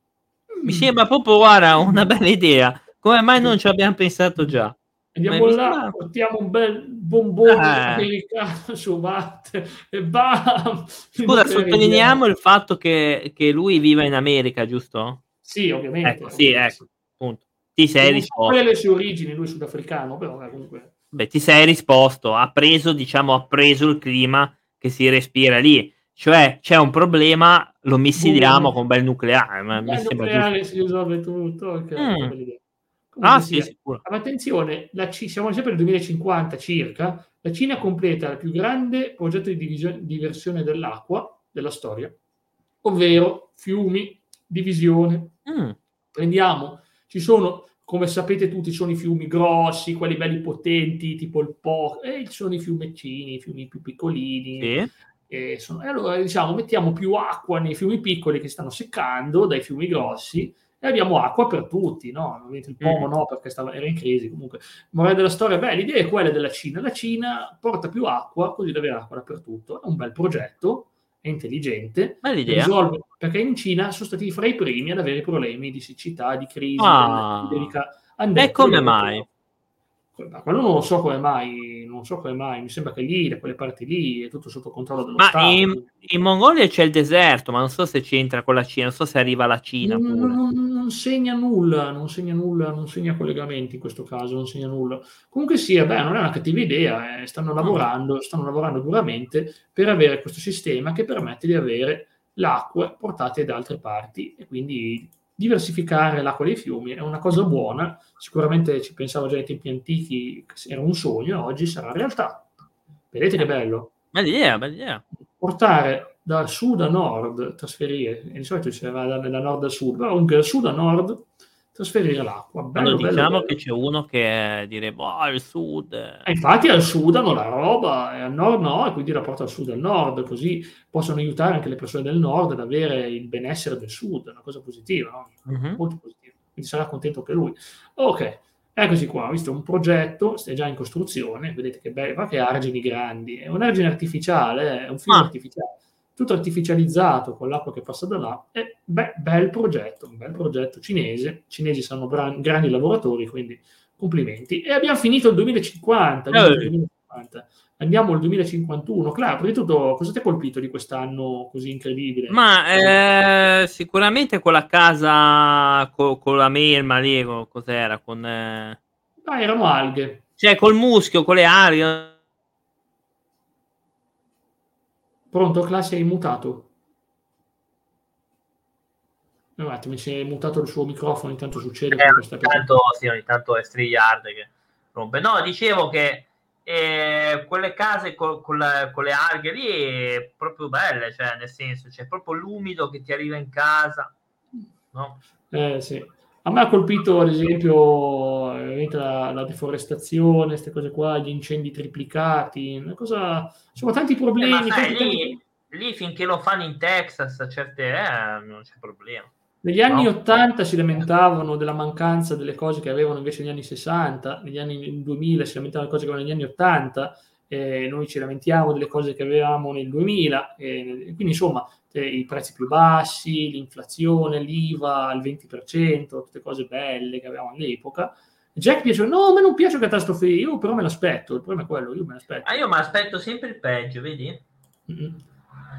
Mi sembra proprio, guarda, una bella idea. Come mai non ci abbiamo pensato già? Andiamo là, portiamo un bel bombone eh. americano su Marte e bam! Scusa, sottolineiamo il fatto che, che, lui viva in America, giusto? Sì, ovviamente. Ecco, sì, ecco, appunto. Ti sei non risposto. Le sue origini, lui sudafricano, però eh, comunque... Beh, ti sei risposto, ha preso, diciamo, ha preso il clima che si respira lì. Cioè, c'è un problema, lo missiliamo con bel nucleare. Ma il nucleare si risolve tutto. Okay, mm. Ah, sì, sicuro. Ma attenzione, C- siamo sempre nel 2050 circa. La Cina completa il più grande progetto di divisione, diversione dell'acqua della storia, ovvero fiumi, divisione. Mm. Prendiamo, ci sono, come sapete tutti, ci sono i fiumi grossi, quelli belli potenti, tipo il Po, e ci sono i fiumeccini, i fiumi più piccolini. Sì. E, sono, e allora diciamo, mettiamo più acqua nei fiumi piccoli che stanno seccando dai fiumi grossi e abbiamo acqua per tutti, no? Il Pomo mm. no, perché stava, era in crisi comunque. Morale della storia, beh, l'idea è quella della Cina. La Cina porta più acqua, così deve avere acqua dappertutto. È un bel progetto, è intelligente. Risolve, perché in Cina sono stati fra i primi ad avere problemi di siccità, di crisi, ah. E come mai? Ma quello non so come mai, non so come mai, mi sembra che lì, da quelle parti lì, è tutto sotto controllo dello ma Stato. In, in Mongolia c'è il deserto, ma non so se c'entra con la Cina, non so se arriva la Cina. Non, non, non, segna nulla, non segna nulla, non segna collegamenti in questo caso, non segna nulla. Comunque sia, beh, non è una cattiva idea, eh. stanno lavorando, stanno lavorando duramente per avere questo sistema che permette di avere l'acqua portate da altre parti e quindi diversificare l'acqua dei fiumi è una cosa buona, sicuramente ci pensavo già ai tempi antichi, era un sogno, oggi sarà realtà. Vedete che bello? Bella idea, bella idea. Portare da sud a nord, trasferire, di solito si va da, da nord a sud, però comunque da sud a nord, trasferire l'acqua. Bello, allora, diciamo bello, che c'è uno che direbbe, oh, al sud. E infatti al sud hanno la roba, e al nord no, e quindi la porta al sud e al nord, così possono aiutare anche le persone del nord ad avere il benessere del sud, una cosa positiva, no? uh-huh. molto positiva. Quindi sarà contento anche lui. Ok, eccoci qua, ho visto un progetto, è già in costruzione, vedete che bello, che argini grandi, è un argine artificiale, è un film ah. artificiale tutto artificializzato con l'acqua che passa da là. E beh, bel progetto, un bel progetto cinese. I cinesi sono gran, grandi lavoratori, quindi complimenti. E abbiamo finito il 2050. Eh. Il 2050. Andiamo al 2051. Claro, prima di tutto, cosa ti ha colpito di quest'anno così incredibile? Ma eh, sicuramente quella casa co- con la melma lì, cos'era? Con, eh... Ah, erano alghe. Cioè, col muschio, con le alghe Pronto, classe, hai mutato? Un attimo, si è mutato il suo microfono, intanto succede. Eh, ogni tanto, sì, ogni tanto è StreamYard che rompe. No, dicevo che eh, quelle case con, con, la, con, le alghe lì è proprio belle, cioè nel senso c'è proprio l'umido che ti arriva in casa. No? Eh, sì. A me ha colpito, ad esempio, la, la deforestazione, queste cose qua, gli incendi triplicati, una cosa, insomma, tanti problemi. Eh, sai, tanti, lì, lì, finché lo fanno in Texas, certe eh, non c'è problema. Negli anni no. 80 si lamentavano della mancanza delle cose che avevano invece negli anni 60, negli anni 2000 si lamentavano delle cose che avevano negli anni 80, eh, noi ci lamentiamo delle cose che avevamo nel 2000, eh, quindi insomma i prezzi più bassi, l'inflazione, l'IVA al 20%, tutte cose belle che avevamo all'epoca. Jack piace, no, a me non piace catastrofe, io però me l'aspetto, il problema è quello, io me l'aspetto. Ah, io mi aspetto sempre il peggio, vedi? Mm-hmm.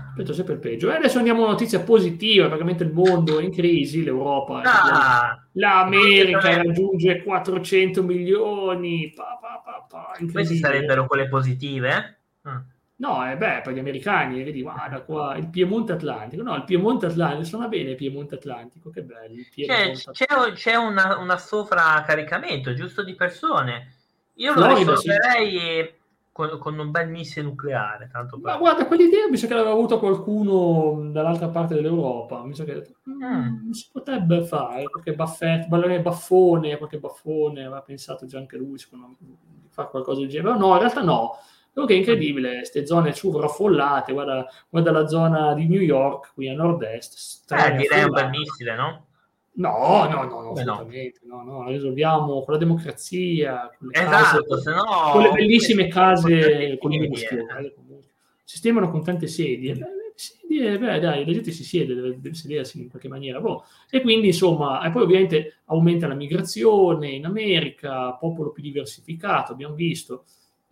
Aspetto sempre il peggio. E adesso andiamo a una notizia positiva, praticamente il mondo è in crisi, l'Europa, ah, l'America raggiunge 400 milioni, pa, pa, pa, Queste sarebbero quelle positive? Mm. No, eh beh, per gli americani, vedi, guarda qua, il Piemonte Atlantico. No, il Piemonte Atlantico, suona bene il Piemonte Atlantico, che bello. C'è, c'è, c'è una, una sovracaricamento, giusto, di persone. Io lo risolverei sì. con, con, un bel missile nucleare. Tanto per... Ma guarda, quell'idea mi sa che l'aveva avuta qualcuno dall'altra parte dell'Europa. Mi sa che mm. si potrebbe fare, qualche baffetto, ballone baffone, qualche baffone, aveva pensato già anche lui, secondo me, di fare qualcosa del genere. no, in realtà no quello che è incredibile, queste zone sovraffollate, guarda, guarda la zona di New York, qui a nord-est. Eh, direi un bel missile, no? No, no, no, no, assolutamente, no. no, no, risolviamo con la democrazia, con le, esatto, case, no, con le bellissime case con i muscoli, sistemano con tante sedie. sedie, beh, dai, la gente si siede, deve, deve sedersi in qualche maniera. Boh. E quindi, insomma, e poi ovviamente aumenta la migrazione in America, popolo più diversificato, abbiamo visto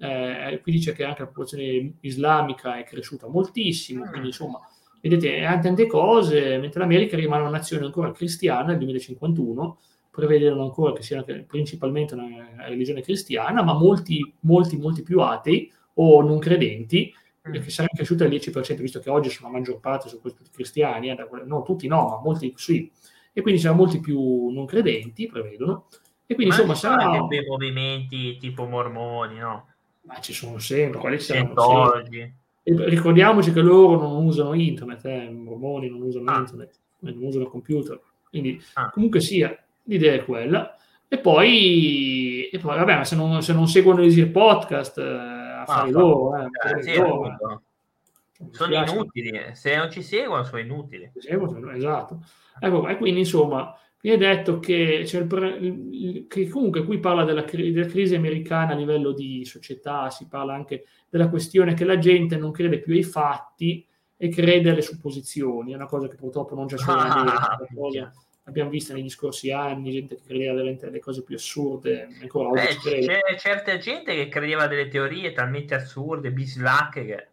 eh, qui dice che anche la popolazione islamica è cresciuta moltissimo, quindi insomma, vedete, ha tante cose, mentre l'America rimane una nazione ancora cristiana nel 2051, prevedono ancora che sia principalmente una religione cristiana, ma molti, molti, molti più atei o non credenti, mm. che saranno cresciuti al 10%, visto che oggi sono la maggior parte sono tutti cristiani, eh, no, tutti no, ma molti sì, e quindi saranno molti più non credenti, prevedono, e quindi ma insomma saranno... dei movimenti tipo mormoni, no? Ma ci sono sempre, quali saranno sempre. Ricordiamoci che loro non usano internet, eh, i mormoni non usano ah. internet, non usano computer, quindi ah. comunque sia, l'idea è quella. E poi, e poi vabbè, se non, se non seguono i podcast, eh, a fare ah, loro, eh, eh, sì, loro sono inutili, se non ci seguono sono inutili. Seguono, esatto. Ecco, e quindi insomma, Viene detto che, il, che, comunque qui parla della, della, crisi americana a livello di società, si parla anche della questione che la gente non crede più ai fatti e crede alle supposizioni, è una cosa che purtroppo non c'è solo in America, ah, abbiamo visto negli scorsi anni, gente che credeva alle cose più assurde, ancora oggi Beh, c'è certa gente che credeva delle teorie talmente assurde, bislacche che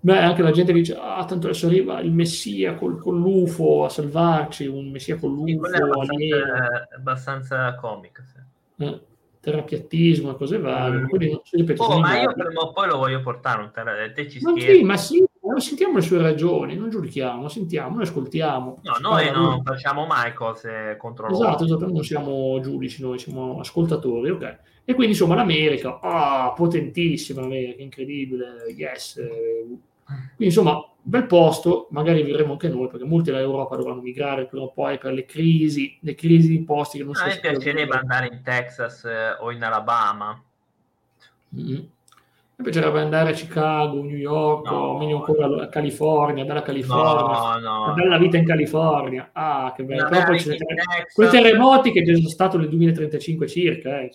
Beh, anche la gente dice, ah, tanto adesso arriva il Messia col, con l'UFO a salvarci, un Messia con l'UFO. Sì, è abbastanza, abbastanza comico. Sì. Eh, terapiattismo e cose varie. Mm. Quindi, ripeto, oh, ma io prima o poi lo voglio portare un terra, te ci ma sì, ma sì, sentiamo le sue ragioni, non giudichiamo, sentiamo, noi ascoltiamo. No, noi non lui. facciamo mai cose contro loro. Esatto, esatto, non siamo giudici, noi siamo ascoltatori, ok. E quindi insomma l'America, ah, potentissima l'America, incredibile, yes, quindi insomma, bel posto, magari vivremo anche noi, perché molti dell'Europa dovranno migrare prima o poi per le crisi, le crisi di posti che non so. A me piacerebbe andare in Texas eh, o in Alabama. Mm-hmm. Mi piacerebbe andare a Chicago, New York, no, o meglio ancora a California, bella California, no, no. bella vita in California. Ah, che bello. Poi ci quei terremoti che sono stati nel 2035 circa, eh.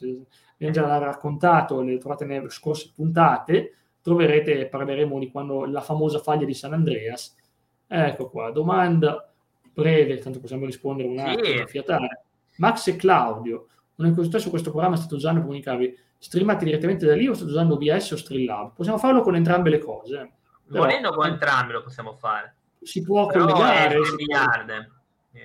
abbiamo già raccontato, le trovate nelle scorse puntate, troverete, parleremo di quando la famosa faglia di San Andreas. Ecco qua, domanda breve, tanto possiamo rispondere un attimo, sì. fiatare. Max e Claudio, un su questo programma state usando per comunicarvi streamati direttamente da lì o state usando OBS o Streamlab? Possiamo farlo con entrambe le cose. Volendo con entrambe lo possiamo fare. Si può Però collegare. Può,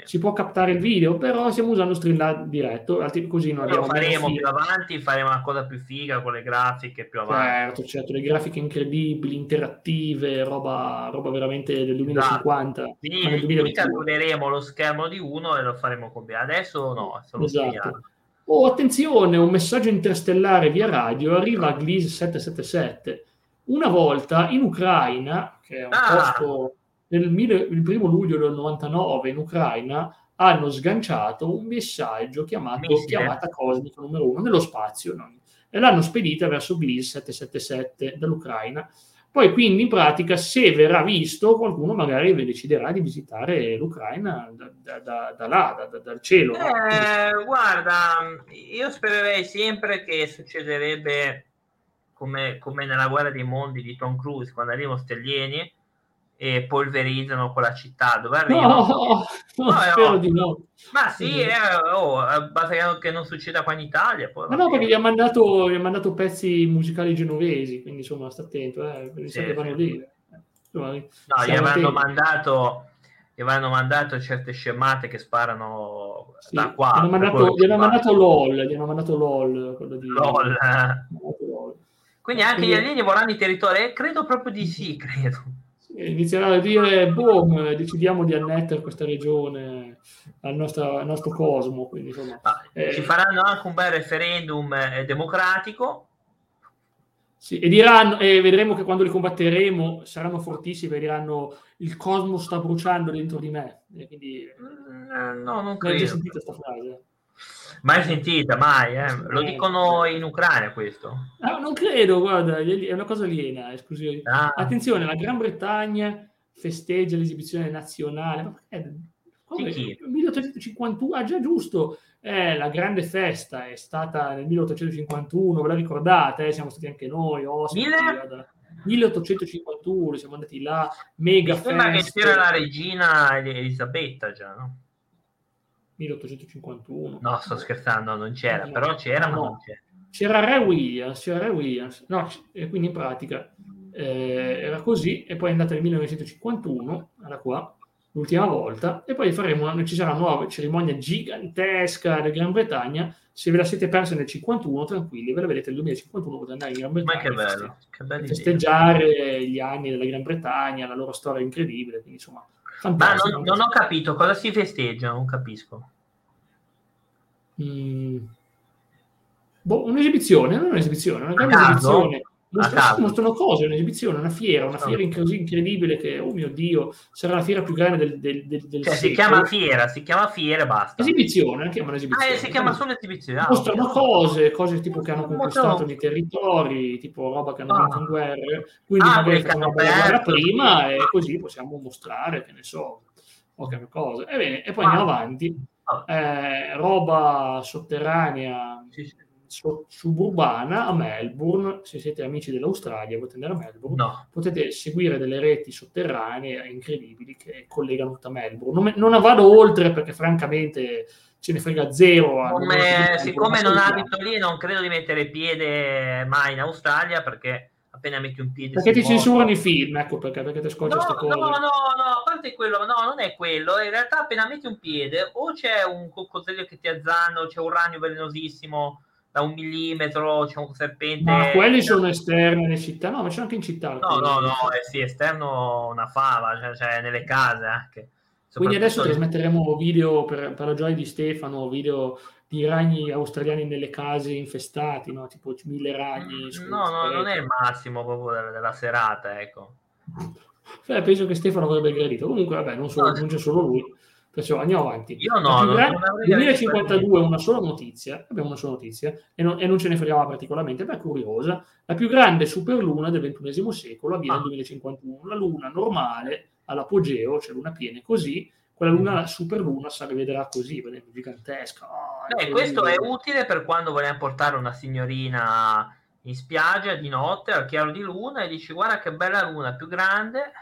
si può, captare il video, però stiamo usando Streamlab diretto, così non abbiamo... Lo faremo più avanti, faremo una cosa più figa con le grafiche più avanti. Certo, certo, le grafiche incredibili, interattive, roba, roba veramente del 2050. Esatto. Quindi calcoleremo lo schermo di uno e lo faremo con Adesso no, solo esatto. Spiegare. Oh, attenzione, un messaggio interstellare via radio arriva a Gliese 777. Una volta in Ucraina, che è un ah. posto nel mille, il primo luglio del 99 in Ucraina, hanno sganciato un messaggio chiamato Missile. chiamata cosmica numero uno nello spazio no? e l'hanno spedita verso Gliese 777 dall'Ucraina poi quindi in pratica se verrà visto qualcuno magari deciderà di visitare l'Ucraina da, da, da, da là, dal cielo. Eh, no? Guarda, io spererei sempre che succederebbe come, come, nella guerra dei mondi di Tom Cruise quando arrivano stellieni e polverizzano quella città dove arrivano. No, no, no spero di no. Ma sì, eh, oh, basta che non succeda qua in Italia. Poi, ma no, perché gli ha, mandato, gli ha mandato pezzi musicali genovesi, quindi insomma sta attento, eh, sì, sì. dire. Insomma, no, gli avranno mandato gli avranno mandato certe scemate che sparano sì, da qua. Gli hanno mandato, gli hanno mandato LOL, gli hanno mandato LOL. Quello di, LOL. Quindi anche Quindi... gli alieni vorranno i territori? Credo proprio di sì, credo inizieranno a dire, boom, decidiamo di annettere questa regione al nostro, al nostro cosmo. Quindi, insomma, ah, eh, ci faranno anche un bel referendum eh, democratico. Sì, e diranno, e vedremo che quando li combatteremo saranno fortissimi e diranno il cosmo sta bruciando dentro di me. E quindi, mm, no, non credo. Hai sentito questa frase? Mai sentita, mai. Eh. Lo dicono in Ucraina questo. Ah, non credo, guarda, è una cosa aliena. Ah. Attenzione, la Gran Bretagna festeggia l'esibizione nazionale. Eh, come? 1851, ah già giusto, eh, la grande festa è stata nel 1851, ve la ricordate? Eh? Siamo stati anche noi, ospiti. 1851, siamo andati là, mega Mi festa. che c'era la regina Elisabetta già, no? 1851. No, sto scherzando, non c'era, no, però c'era, no, ma non c'era. C'era Re Williams, c'era Re Williams, no, e quindi in pratica eh, era così, e poi è andata nel 1951, era qua, l'ultima volta, e poi faremo una, ci sarà una nuova cerimonia gigantesca del Gran Bretagna. Se ve la siete persa nel 51, tranquilli, ve la vedete nel 2051 potete andare in Gran Bretagna. Ma che bello, che bello festeggiare gli anni della Gran Bretagna, la loro storia incredibile, quindi insomma ma non, non, ho capito cosa si festeggia, non capisco. Mm. Boh, un'esibizione, non un'esibizione, una grande esibizione. Mostrano, mostrano cose, un'esibizione, una fiera, una fiera così incredibile che, oh mio Dio, sarà la fiera più grande del, del, del, del cioè, si chiama fiera, si chiama fiera e basta. Esibizione, chiama un'esibizione. Ah, si chiama solo esibizione. Ah, mostrano cose, cose tipo che hanno conquistato dei territori, tipo roba che hanno ah. vinto in guerra, quindi ah, magari fanno una guerra prima e così possiamo mostrare, che ne so, qualche cosa. Ebbene, e poi ah. andiamo avanti. Ah. Eh, roba sotterranea. Sì, sì suburbana a Melbourne, se siete amici dell'Australia potete andare a Melbourne, no. potete seguire delle reti sotterranee incredibili che collegano tutta Melbourne. Non, non vado oltre perché francamente ce ne frega zero. Come, siccome non abito lì non credo di mettere piede mai in Australia perché appena metti un piede perché ti censurano i film ecco perché, perché ti scoccia no, no, no, no, a parte quello no, non è quello in realtà appena metti un piede o c'è un coccodrillo che ti azzanna o c'è un ragno velenosissimo da un millimetro, c'è un serpente. Ma quelli sono esterni nelle città, no, ma c'è anche in città. No, no, no, eh sì, esterno una fava, cioè, cioè nelle case anche. Quindi adesso trasmetteremo video per, per, la gioia di Stefano, video di ragni australiani nelle case infestati, no? tipo mille ragni. No, no, non è il massimo proprio della, della serata, ecco. Beh, penso che Stefano avrebbe gradito. Comunque, vabbè, non, solo, non c'è solo lui. Perciò andiamo avanti. Io no, non, grande, non 2052 una sola notizia, abbiamo una sola notizia, e non, e non ce ne fregava particolarmente, ma è curiosa. La più grande superluna del XXI secolo avviene ah. nel 2051. La luna normale all'apogeo, cioè luna piena così, quella luna, la superluna, si rivedrà così, gigantesca. Oh, Beh, questo è utile per quando vogliamo portare una signorina in spiaggia di notte al chiaro di luna e dici guarda che bella luna, più grande,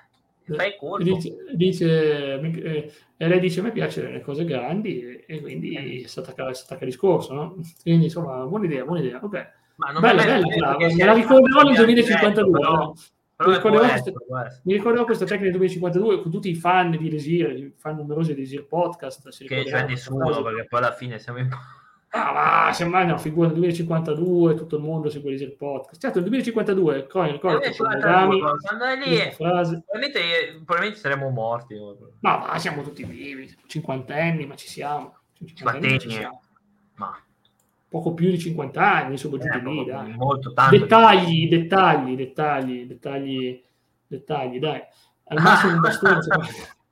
fai colpo. Dice, dice, eh, e lei dice a me piacciono le cose grandi e, e quindi eh. si attacca, si attacca il discorso, no? Quindi insomma, buona idea, buona idea, ok. Ma non bella, bella, bella, me la ricorderò nel 2052, però... Mi ricorderò, questa, mi ricorderò, questa, tecnica del 2052 con tutti i fan di Desir, fan numerosi di Desir Podcast. che c'è nessuno, perché poi alla fine siamo in... Ah, ma sembra una figura del 2052, tutto il mondo segue il podcast. Certo, nel 2052, Coin, lì, frase. Probabilmente, probabilmente, saremmo morti. Ma, ma siamo tutti vivi, cinquantenni, ma ci siamo. Cinquantenni, ci siamo. Ma poco più di 50 anni, sono giunti eh, lì, dai. Molto, tanto dettagli, dettagli, dettagli, dettagli, dettagli, dai. Al massimo un bastone.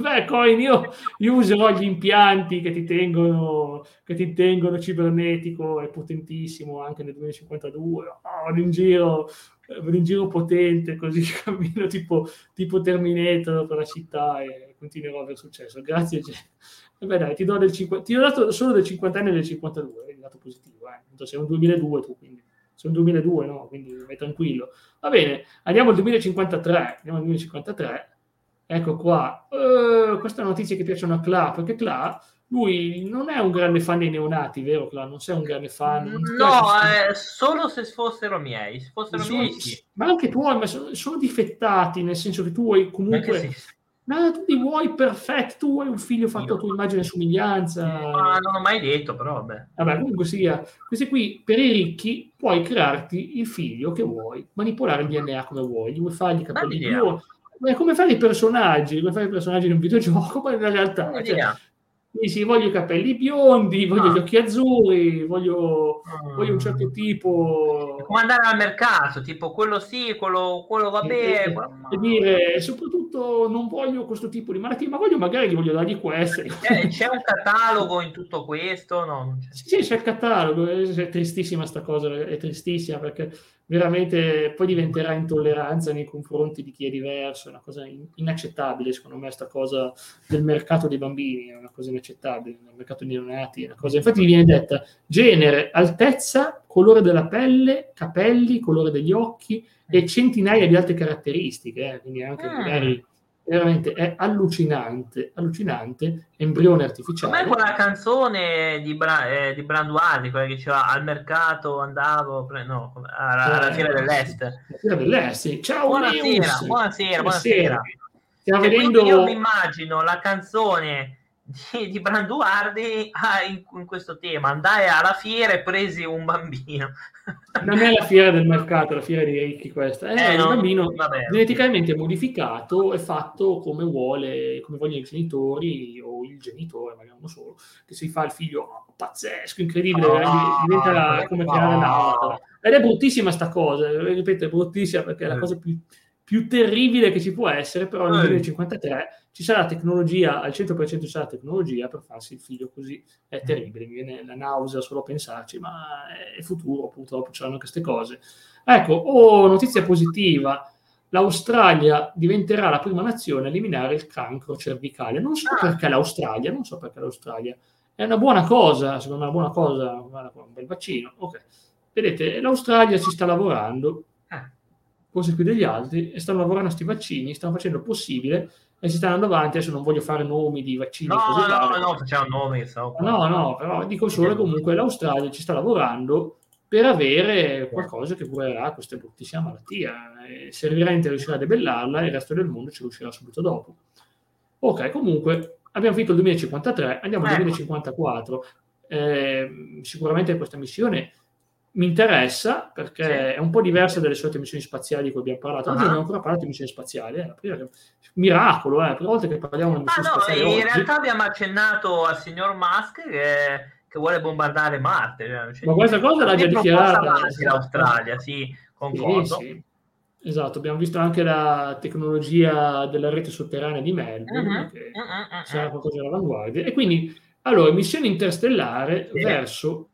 Beh, Coin, io, io, userò gli impianti che ti tengono, che ti tengono cibernetico, è potentissimo anche nel 2052. Oh, vado in giro, vado in giro potente, così cammino tipo, tipo Terminator per la città e continuerò a aver successo. Grazie, e beh, dai, ti do, del 50, ti ho dato solo del 50 anni e del 52, è dato positivo. Eh. Sei un 2002 tu, quindi un 2002, no? Quindi vai tranquillo. Va bene, andiamo al 2053. Andiamo al 2053 Ecco qua, uh, questa è una notizia che piacciono a Cla, perché Cla, lui non è un grande fan dei neonati, vero Cla? Non sei un grande fan? No, eh, solo se fossero miei, se fossero sono, miei sì. Ma anche tuoi, ma sono, sono, difettati, nel senso che tu vuoi comunque... Sì. No, tu li vuoi perfetti, tu vuoi un figlio fatto Io. a tua immagine e somiglianza. Ma non ho mai detto, però vabbè. Vabbè, comunque sia, questi qui, per i ricchi, puoi crearti il figlio che vuoi, manipolare il DNA come vuoi, gli vuoi fargli i capelli è come fare i personaggi, come fare i personaggi in un videogioco, ma in realtà cioè, dici voglio i capelli biondi, voglio ah. gli occhi azzurri, voglio, ah. voglio, un certo tipo. Come andare al mercato, tipo quello sì, quello, quello va bene. E, e, dire soprattutto non voglio questo tipo di malattia, ma voglio magari gli voglio dargli queste. Eh, c'è un catalogo in tutto questo? No, c'è. Sì, c'è il catalogo, è tristissima sta cosa, è tristissima perché veramente poi diventerà intolleranza nei confronti di chi è diverso, è una cosa inaccettabile secondo me questa cosa del mercato dei bambini, è una cosa inaccettabile, il mercato dei neonati, è una cosa, infatti viene detta genere, altezza, colore della pelle, capelli, colore degli occhi e centinaia di altre caratteristiche, eh, quindi anche mm. magari veramente è allucinante, allucinante, embrione artificiale. Come quella canzone di, Bra- eh, di Branduardi, quella che diceva al mercato andavo, pre- no, alla, alla eh, Fiera dell'Est. La Fiera dell'Est, sì. Ciao buonasera, buonasera, buonasera, buonasera. Stiamo vedendo... Io mi immagino la canzone di, di Branduardi ah, in, in, questo tema. Andai alla fiera e presi un bambino. Non è la fiera del mercato, la fiera dei ricchi questa. È eh, un bambino geneticamente modificato e fatto come vuole, come vogliono i genitori o il genitore, magari uno solo, che si fa il figlio pazzesco, incredibile, oh, diventa come creare l'altro. Ed è bruttissima sta cosa, ripeto, è bruttissima perché è la cosa più più terribile che ci può essere, però nel 2053 ci sarà tecnologia, al 100% ci sarà tecnologia per farsi il figlio così, è terribile, mi viene la nausea solo a pensarci, ma è futuro, purtroppo ci saranno queste cose. Ecco, oh, notizia positiva, l'Australia diventerà la prima nazione a eliminare il cancro cervicale. Non so ah. perché l'Australia, non so perché l'Australia. È una buona cosa, secondo me è una buona cosa, un bel vaccino. Ok. Vedete, l'Australia ci sta lavorando forse più degli altri, e stanno lavorando a questi vaccini, stanno facendo il possibile e si stanno andando avanti. Adesso non voglio fare nomi di vaccini. No, no, no, no, facciamo nomi. So. No, no, però dico solo che comunque l'Australia ci sta lavorando per avere qualcosa che curerà questa bruttissima malattia. Servirà riuscire a debellarla e il resto del mondo ci riuscirà subito dopo. Ok, comunque abbiamo finito il 2053, andiamo al 2054. Eh, sicuramente questa missione mi interessa perché sì. è un po' diversa dalle solite missioni spaziali di cui abbiamo parlato. Oggi uh-huh. non abbiamo ancora parlato di missioni spaziali. Eh. Miracolo, eh. la prima volta che parliamo di missioni ah, no, spaziali. In oggi... realtà abbiamo accennato al signor Musk che, che vuole bombardare Marte. Cioè, Ma questa cosa l'ha già dichiarata. L'Australia, sì, concordo. Sì, sì. Esatto, abbiamo visto anche la tecnologia della rete sotterranea di Melbourne, uh-huh. che uh-huh. sarà qualcosa all'avanguardia. E quindi, allora, missione interstellare verso,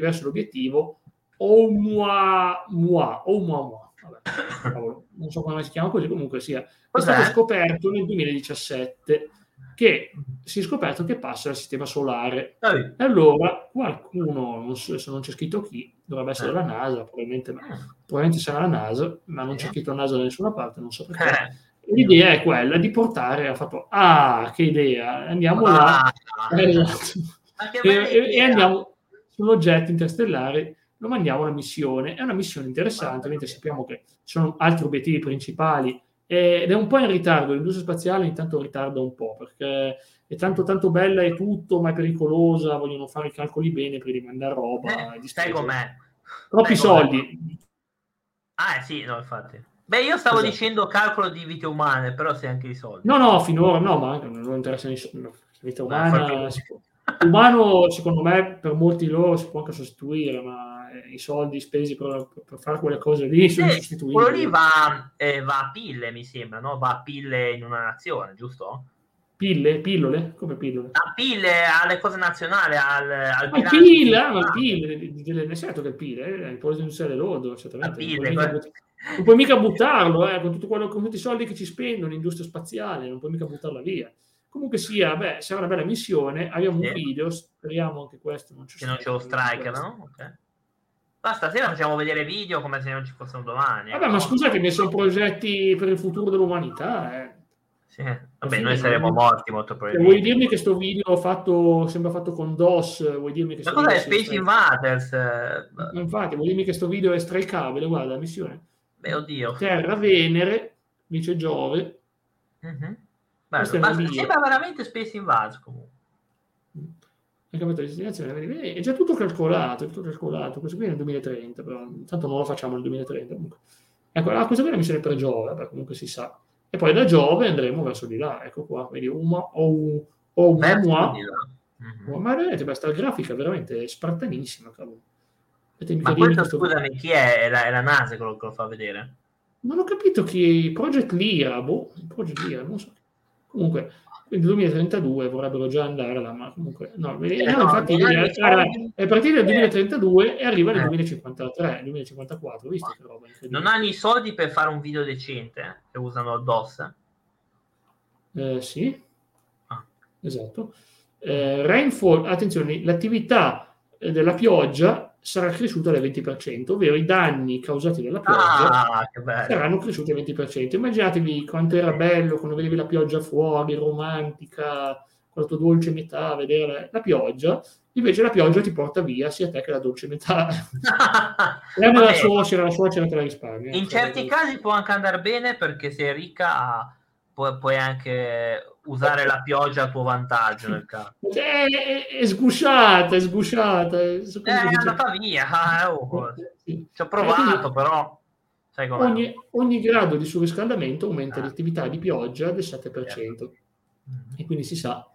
verso, l'obiettivo Oumuamua, Oumuamua, vabbè, non so come si chiama così, comunque sia, è stato scoperto nel 2017 che si è scoperto che passa dal sistema solare. Ah, e allora qualcuno, non so se non c'è scritto chi, dovrebbe essere eh. la NASA, probabilmente, ah. probabilmente, sarà la NASA, ma non c'è scritto NASA da nessuna parte, non so perché. Eh. L'idea è quella di portare, ha fatto, ah, che idea, andiamo ah, là e, e, e, andiamo sull'oggetto interstellare, lo mandiamo a una missione. È una missione interessante, mentre sappiamo che ci sono altri obiettivi principali ed è un po' in ritardo, l'industria spaziale intanto ritarda un po' perché è tanto tanto bella e tutto, ma è pericolosa, vogliono fare i calcoli bene prima di mandare roba. Eh, stai com'è. Troppi stai soldi. Ah sì, no, infatti. Beh, io stavo esatto. dicendo calcolo di vite umane, però sei anche i soldi. No, no, finora no, ma non interessano i soldi. Vita umana, si può. Umano, secondo me, per molti loro si può anche sostituire, ma i soldi spesi per, per, fare quelle cose lì sono sì, sostituibili. Quello lì va, eh, va, a pille, mi sembra, no? Va a pille in una nazione, giusto? Pille? Pillole? Come pillole? A pille alle cose nazionali, al, al ma pille, ah, ma pille, certo che pille, eh, il polo industriale lordo, certamente. Pille, non, puoi non puoi mica buttarlo, eh, con, tutto quello, con tutti i soldi che ci spendono l'industria spaziale, non puoi mica buttarla via. Comunque sia, beh, sarà una bella missione, abbiamo sì. un video, speriamo anche questo non ci Che non c'è lo strike, no? Ok. Ma stasera facciamo vedere video come se non ci fossero domani. Vabbè, ma scusate, mi sono progetti per il futuro dell'umanità. Eh. Sì. Vabbè, noi saremo morti molto probabilmente. Vuoi dirmi che questo video fatto, sembra fatto con DOS? Vuoi dirmi che ma cosa è Space Invaders? Infatti, vuoi dirmi che questo video è strike guarda la missione. Beh, oddio. Terra, Venere, dice Giove. Mm-hmm. Bello, sembra veramente Space Invaders comunque il cambiato di destinazione, è già tutto calcolato, è tutto calcolato, questo qui è nel 2030, però intanto non lo facciamo nel 2030 comunque. Ecco, ah, questa qui è la missione per Giove, beh, comunque si sa. E poi da Giove andremo verso di là, ecco qua, vedi, uma, o, o uma, mua, mm-hmm. ma vedete, questa grafica è veramente spartanissima, cavolo. Ma questo, scusami, chi è? È la, è la NASA quello che lo fa vedere? Non ho capito chi... Project Lira, boh, Project Lira, non so. Comunque, quindi 2032 vorrebbero già andare là, ma comunque no, eh, no, no infatti è partito nel 2032 e arriva nel 2053, 2054, visto che roba Non hanno i soldi per fare un video decente, eh, che usano il DOS? Eh, sì, ah. esatto. Eh, rainfall, attenzione, l'attività eh, della pioggia sarà cresciuta del 20%, ovvero i danni causati dalla pioggia ah, saranno cresciuti del 20%. Immaginatevi quanto era bello quando vedevi la pioggia fuori, romantica, tua dolce metà, vedere la pioggia, invece la pioggia ti porta via sia te che la dolce metà. e la suocera, la suocera te la risparmia. In certi casi può anche andare bene perché sei ricca puoi, puoi anche usare la pioggia a tuo vantaggio nel caso. È, è, è sgusciata, è sgusciata. È, è andata via. Ah, oh. Ci ho provato, però. Ogni, ogni, grado di surriscaldamento aumenta ah. l'attività di pioggia del 7%. Mm-hmm. E quindi si sa.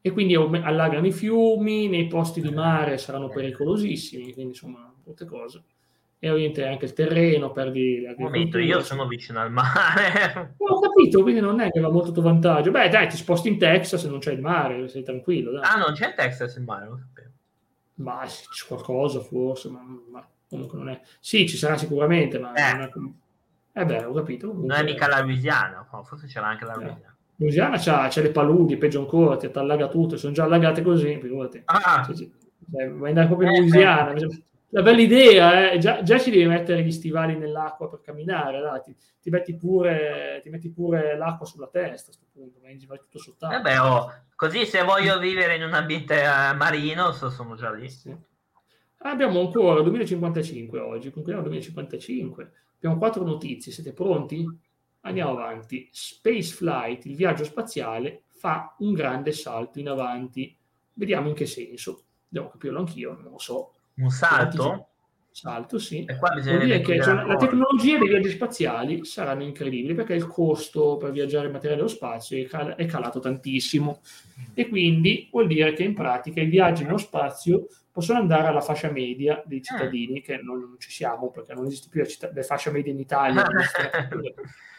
E quindi allagano i fiumi, nei posti di mare saranno pericolosissimi, quindi insomma, tutte cose e ovviamente anche il terreno, perdi Un momento, io sono vicino al mare. Ho capito, quindi non è che va molto a tuo vantaggio. Beh, dai, ti sposti in Texas e non c'è il mare, sei tranquillo. Dai. Ah, non c'è il Texas il mare, lo sapevo. Ma c'è qualcosa forse, ma, ma, comunque non è... Sì, ci sarà sicuramente, ma eh. non è come... Eh beh, ho capito. Comunque... Non è mica la Louisiana, forse c'era anche la eh. Louisiana. Eh. Louisiana c'ha, c'ha, le paludi, peggio ancora, ti allaga tutto, sono già allagate così, figurati. Ah. Sì. Cioè, vai andare proprio in eh, Louisiana. Eh una bella idea, eh? già, già, ci devi mettere gli stivali nell'acqua per camminare, dai. Ti, ti, metti pure, ti, metti pure, l'acqua sulla testa a questo punto, vai, tutto sott'acqua. Vabbè, oh, così se voglio vivere in un ambiente uh, marino so, sono già lì. Sì. Abbiamo ancora 2055 oggi, concludiamo 2055. Abbiamo quattro notizie, siete pronti? Andiamo avanti. Space Flight, il viaggio spaziale, fa un grande salto in avanti. Vediamo in che senso. Devo capirlo anch'io, non lo so. Un salto? salto, sì. E qua Vuol dire che cioè, la tecnologia dei viaggi spaziali saranno incredibili perché il costo per viaggiare in materia dello spazio è, cal- è calato tantissimo e quindi vuol dire che in pratica i viaggi nello spazio possono andare alla fascia media dei cittadini, che non, non ci siamo perché non esiste più la, città- la fascia media in Italia.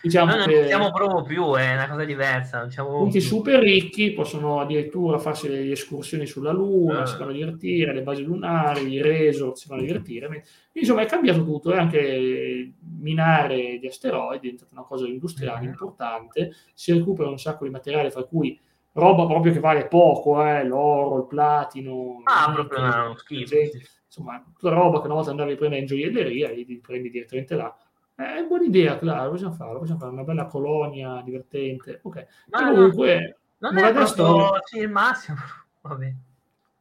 diciamo Noi non siamo proprio più, è una cosa diversa. Non siamo punti super ricchi possono addirittura farsi delle escursioni sulla Luna, Ah. si vanno a divertire, le basi lunari, i resort si vanno a divertire. Quindi, Insomma, è cambiato tutto e anche minare di asteroidi è diventata una cosa industriale Mhm. importante. Si recupera un sacco di materiale, fra cui roba proprio che vale poco, eh, l'oro, il platino. Ah, proprio schifo. Insomma, tutta roba che una volta andavi a prendere in gioielleria li prendi direttamente là. È una buona idea, claro, possiamo farlo, possiamo fare una bella colonia divertente. Ok. No, E no, comunque, non è proprio storia- sì, il massimo. Vabbè.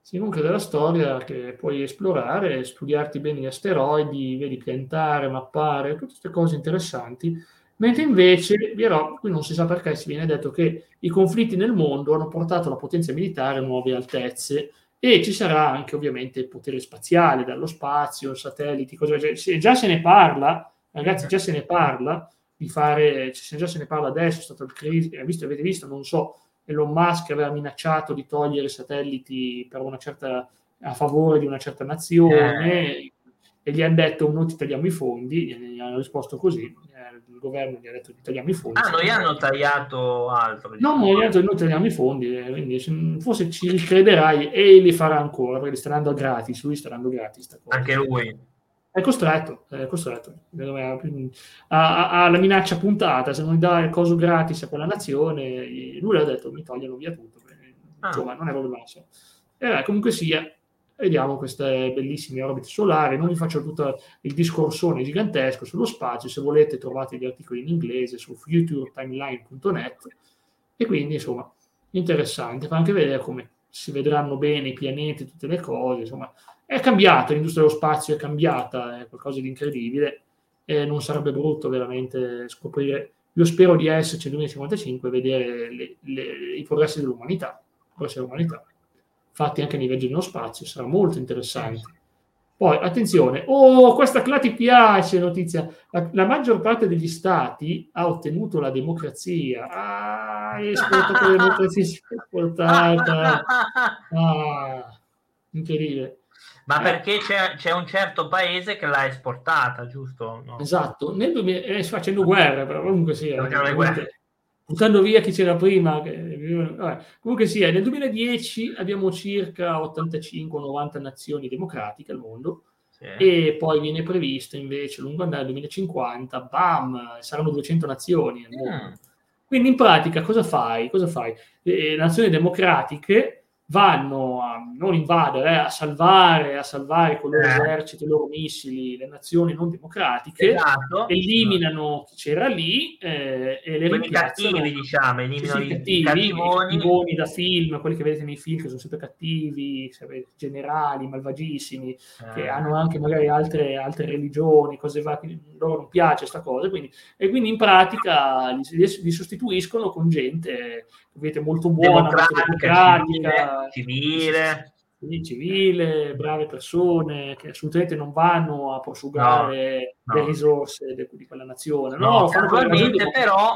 sì, comunque della storia che puoi esplorare, studiarti bene gli asteroidi, vedi piantare, mappare, tutte queste cose interessanti. Mentre invece, però, qui non si sa perché si viene detto che i conflitti nel mondo hanno portato la potenza militare a nuove altezze e ci sarà anche ovviamente il potere spaziale, dallo spazio, satelliti, cose, cioè, già se ne parla, ragazzi, già se ne parla di fare, se già se ne parla adesso, è stato il crisi, eh, visto, avete visto, non so, Elon Musk aveva minacciato di togliere satelliti per una certa, a favore di una certa nazione e gli hanno detto noi ti tagliamo i fondi, gli hanno risposto così, eh, il governo gli ha detto ti tagliamo i fondi. Ah, non gli hanno tagliato altro. No, ma gli hanno detto noi tagliamo i fondi, eh, quindi se- forse ci ricrederai e li farà ancora perché li sta dando gratis, lui sta dando gratis. Anche lui. È costretto, è costretto. Ha, la minaccia puntata, se non dà il coso gratis a quella nazione, lui ha detto mi togliono via tutto. Ah. Insomma, non è proprio il massimo. E beh, comunque sia, vediamo queste bellissime orbite solari. Non vi faccio tutto il discorsone gigantesco sullo spazio. Se volete trovate gli articoli in inglese su futuretimeline.net e quindi insomma interessante. Fa anche vedere come si vedranno bene i pianeti, tutte le cose. Insomma, è cambiata, l'industria dello spazio è cambiata, è qualcosa di incredibile e non sarebbe brutto veramente scoprire. Io spero di esserci nel 2055 e vedere le- le- i progressi dell'umanità, progressi dell'umanità, fatti anche nei viaggi nello spazio, sarà molto interessante. Poi, attenzione, oh, questa qua ti piace, notizia. La, la maggior parte degli stati ha ottenuto la democrazia. Ah, esportato la democrazia si è portata. Ah, incredibile. Ma perché c'è, c'è un certo paese che l'ha esportata, giusto? No. Esatto, nel 2000, eh, facendo guerra, però comunque sia, guerre. buttando via chi c'era prima. che- vabbè, comunque sia, nel 2010 abbiamo circa 85-90 nazioni democratiche al mondo Sì. e poi viene previsto invece lungo andare nel 2050, bam, saranno 200 nazioni al mondo. Mm. Quindi in pratica cosa fai? Cosa fai? Le nazioni democratiche vanno a non invadere, eh, a salvare, a salvare con i loro Eh. eserciti, i loro missili, le nazioni non democratiche, Esatto. eliminano chi c'era lì eh, e le Quelli cattivi, diciamo, eliminano sì, i, cattivi, cattivoni. i buoni da film, quelli che vedete nei film che sono sempre cattivi, sapete, generali, malvagissimi, che Eh, hanno anche magari altre, altre religioni, cose va, loro non piace questa cosa, quindi, e quindi in pratica li, li- sostituiscono con gente vedete, molto buona, molto democratica, democratica, civile, civile, brave persone che assolutamente non vanno a prosciugare No, le no. risorse de- di quella nazione, No, no, casualmente di- però,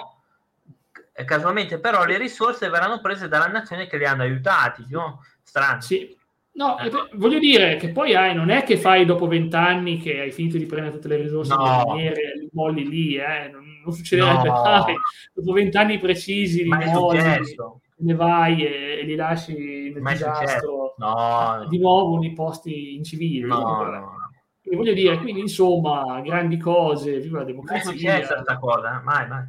eh, casualmente però le risorse verranno prese dalla nazione che li hanno aiutati, no? Strano. Sì. No, e poi- voglio dire che poi hai, non è che fai dopo vent'anni che hai finito di prendere tutte le risorse No. miniere, li molli lì, eh, non, non succederebbe mai. Dopo vent'anni precisi li molli, successo. Ne vai e, e li lasci nel disastro, No, di nuovo nei posti incivili. no, no. Quindi voglio dire, quindi insomma, grandi cose, viva la democrazia. successa questa cosa, eh? mai, mai.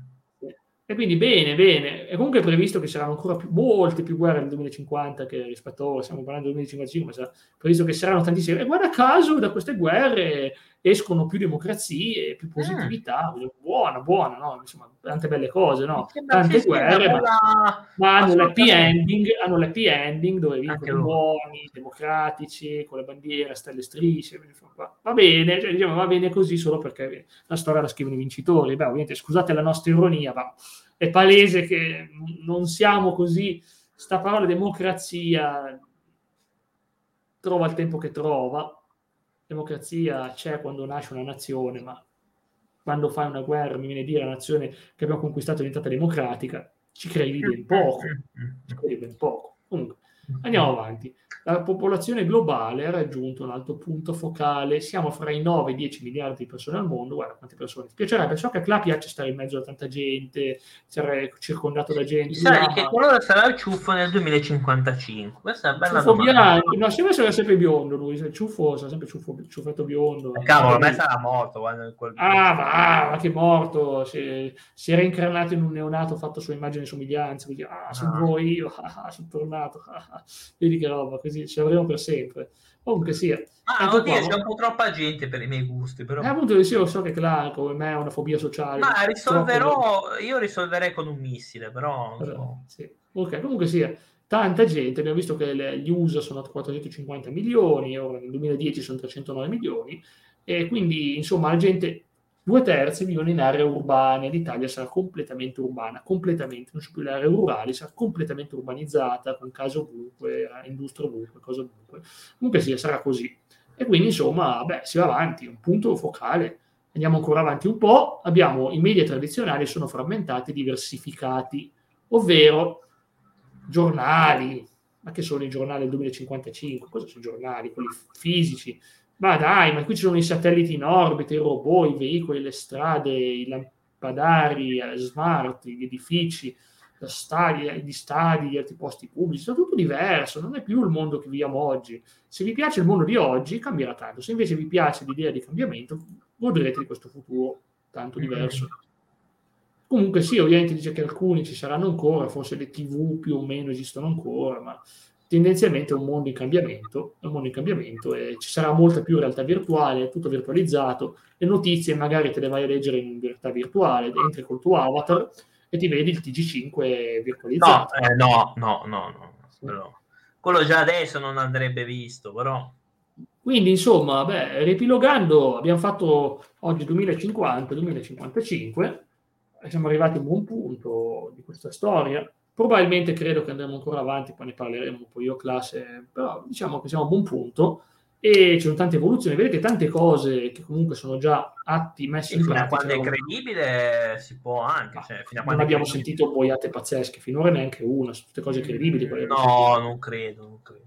E quindi bene, bene. E comunque è previsto che ci saranno ancora più, molte più guerre nel 2050 che rispetto a ora, stiamo parlando del 2055, ma sarà previsto che saranno tantissime. E guarda caso, da queste guerre escono più democrazie, più positività. Buona, buona, no? Insomma, tante belle cose, no? Tante guerre, ma, bella- ma hanno l'happy ending, hanno l'happy ending dove vincono i buoni, democratici, con le bandiere, stelle strisce. Va, va bene, cioè, diciamo, va bene così solo perché la storia la scrivono i vincitori. Beh, ovviamente, scusate la nostra ironia, ma è palese che non siamo così. Sta parola democrazia trova il tempo che trova. Democrazia c'è quando nasce una nazione, ma quando fai una guerra, mi viene a dire la nazione che abbiamo conquistato è diventata democratica, ci credi ben poco. Ci credi ben poco. Comunque, andiamo avanti. La popolazione globale ha raggiunto un alto punto focale, siamo fra i 9 e i 10 miliardi di persone al mondo, guarda quante persone. Ti piacerebbe, so che a Cla piace stare in mezzo a tanta gente, circondato da gente. Sai no, che quello sarà il ciuffo nel 2055, questa è una bella ciuffo bianco, no, sempre sarà sempre biondo lui, il ciuffo sarà sempre ciuffo, ciuffetto biondo. Eh, cavolo, a me sarà morto. Guarda, quel... Ah, ma, ma che morto, si, si, era incarnato in un neonato fatto su immagini e somiglianze, quindi, ah, sono ah. voi io, ah, ah, sono tornato, ah, vedi che roba, così ci avremo per sempre. Comunque sia. Ah, oddio, qua, c'è un po' troppa gente per i miei gusti. Però. Eh, appunto, io so che Clark come me ha una fobia sociale. Ma risolverò, troppo... io risolverei con un missile, però... So. Sì. Ok, comunque sia, tanta gente, abbiamo visto che le, gli USA sono 450 milioni, ora nel 2010 sono 309 milioni, e quindi insomma la gente due terzi vivono in aree urbane, l'Italia sarà completamente urbana, completamente, non c'è più le aree rurali, sarà completamente urbanizzata, con case ovunque, industria ovunque, cose ovunque. Comunque sì, sarà così. E quindi insomma, beh, si va avanti, un punto focale. Andiamo ancora avanti un po', abbiamo i media tradizionali sono frammentati, diversificati, ovvero giornali, ma che sono i giornali del 2055? Cosa sono i giornali? Quelli fisici, ma dai, ma qui ci sono i satelliti in orbita, i robot, i veicoli, le strade, i lampadari eh, smart, gli edifici, stadi, gli stadi, gli altri posti pubblici, è tutto diverso, non è più il mondo che viviamo oggi. Se vi piace il mondo di oggi, cambierà tanto. Se invece vi piace l'idea di cambiamento, godrete di questo futuro tanto diverso. Comunque sì, ovviamente dice che alcuni ci saranno ancora, forse le tv più o meno esistono ancora, ma tendenzialmente è un mondo in cambiamento, è un mondo in cambiamento e ci sarà molta più realtà virtuale, tutto virtualizzato, le notizie magari te le vai a leggere in realtà virtuale, entri col tuo avatar e ti vedi il TG5 virtualizzato. No, eh, no, no, no, no. Però, quello già adesso non andrebbe visto, però... Quindi, insomma, beh, riepilogando, abbiamo fatto oggi 2050, 2055, siamo arrivati a un buon punto di questa storia Probabilmente credo che andremo ancora avanti, poi ne parleremo un po' io classe, però diciamo che siamo a buon punto e ci sono tante evoluzioni, vedete tante cose che comunque sono già atti messi in pratica. Fino a quando è credibile si può anche. Cioè, fino a non abbiamo sentito boiate pazzesche, finora neanche una, su tutte cose credibili. No, non credo, non credo.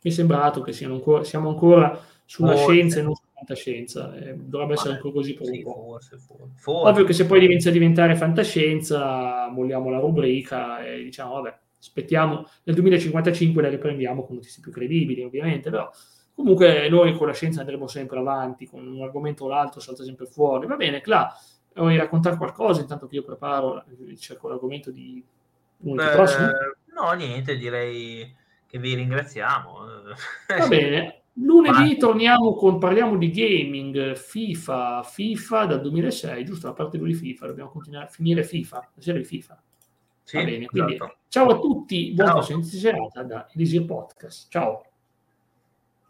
Mi è sembrato che ancora, siamo ancora sulla Forse. scienza e non fantascienza. Eh, dovrebbe essere ancora così per un po'. Forse, forse. Ovvio che se poi inizia a diventare fantascienza, molliamo la rubrica e diciamo, vabbè, aspettiamo nel 2055 la riprendiamo con notizie più credibili, ovviamente, però comunque noi con la scienza andremo sempre avanti, con un argomento o l'altro salta sempre fuori. Va bene, Cla, vuoi raccontare qualcosa intanto che io preparo, cerco l'argomento di lunedì prossimo? No, niente, direi che vi ringraziamo. Va bene. Lunedì torniamo con, parliamo di gaming, FIFA, FIFA dal 2006, giusto? La parte di FIFA, dobbiamo continuare a finire FIFA, la serie di FIFA. Sì, Va bene, quindi esatto. ciao a tutti, buona serata da Elisir Podcast. Ciao.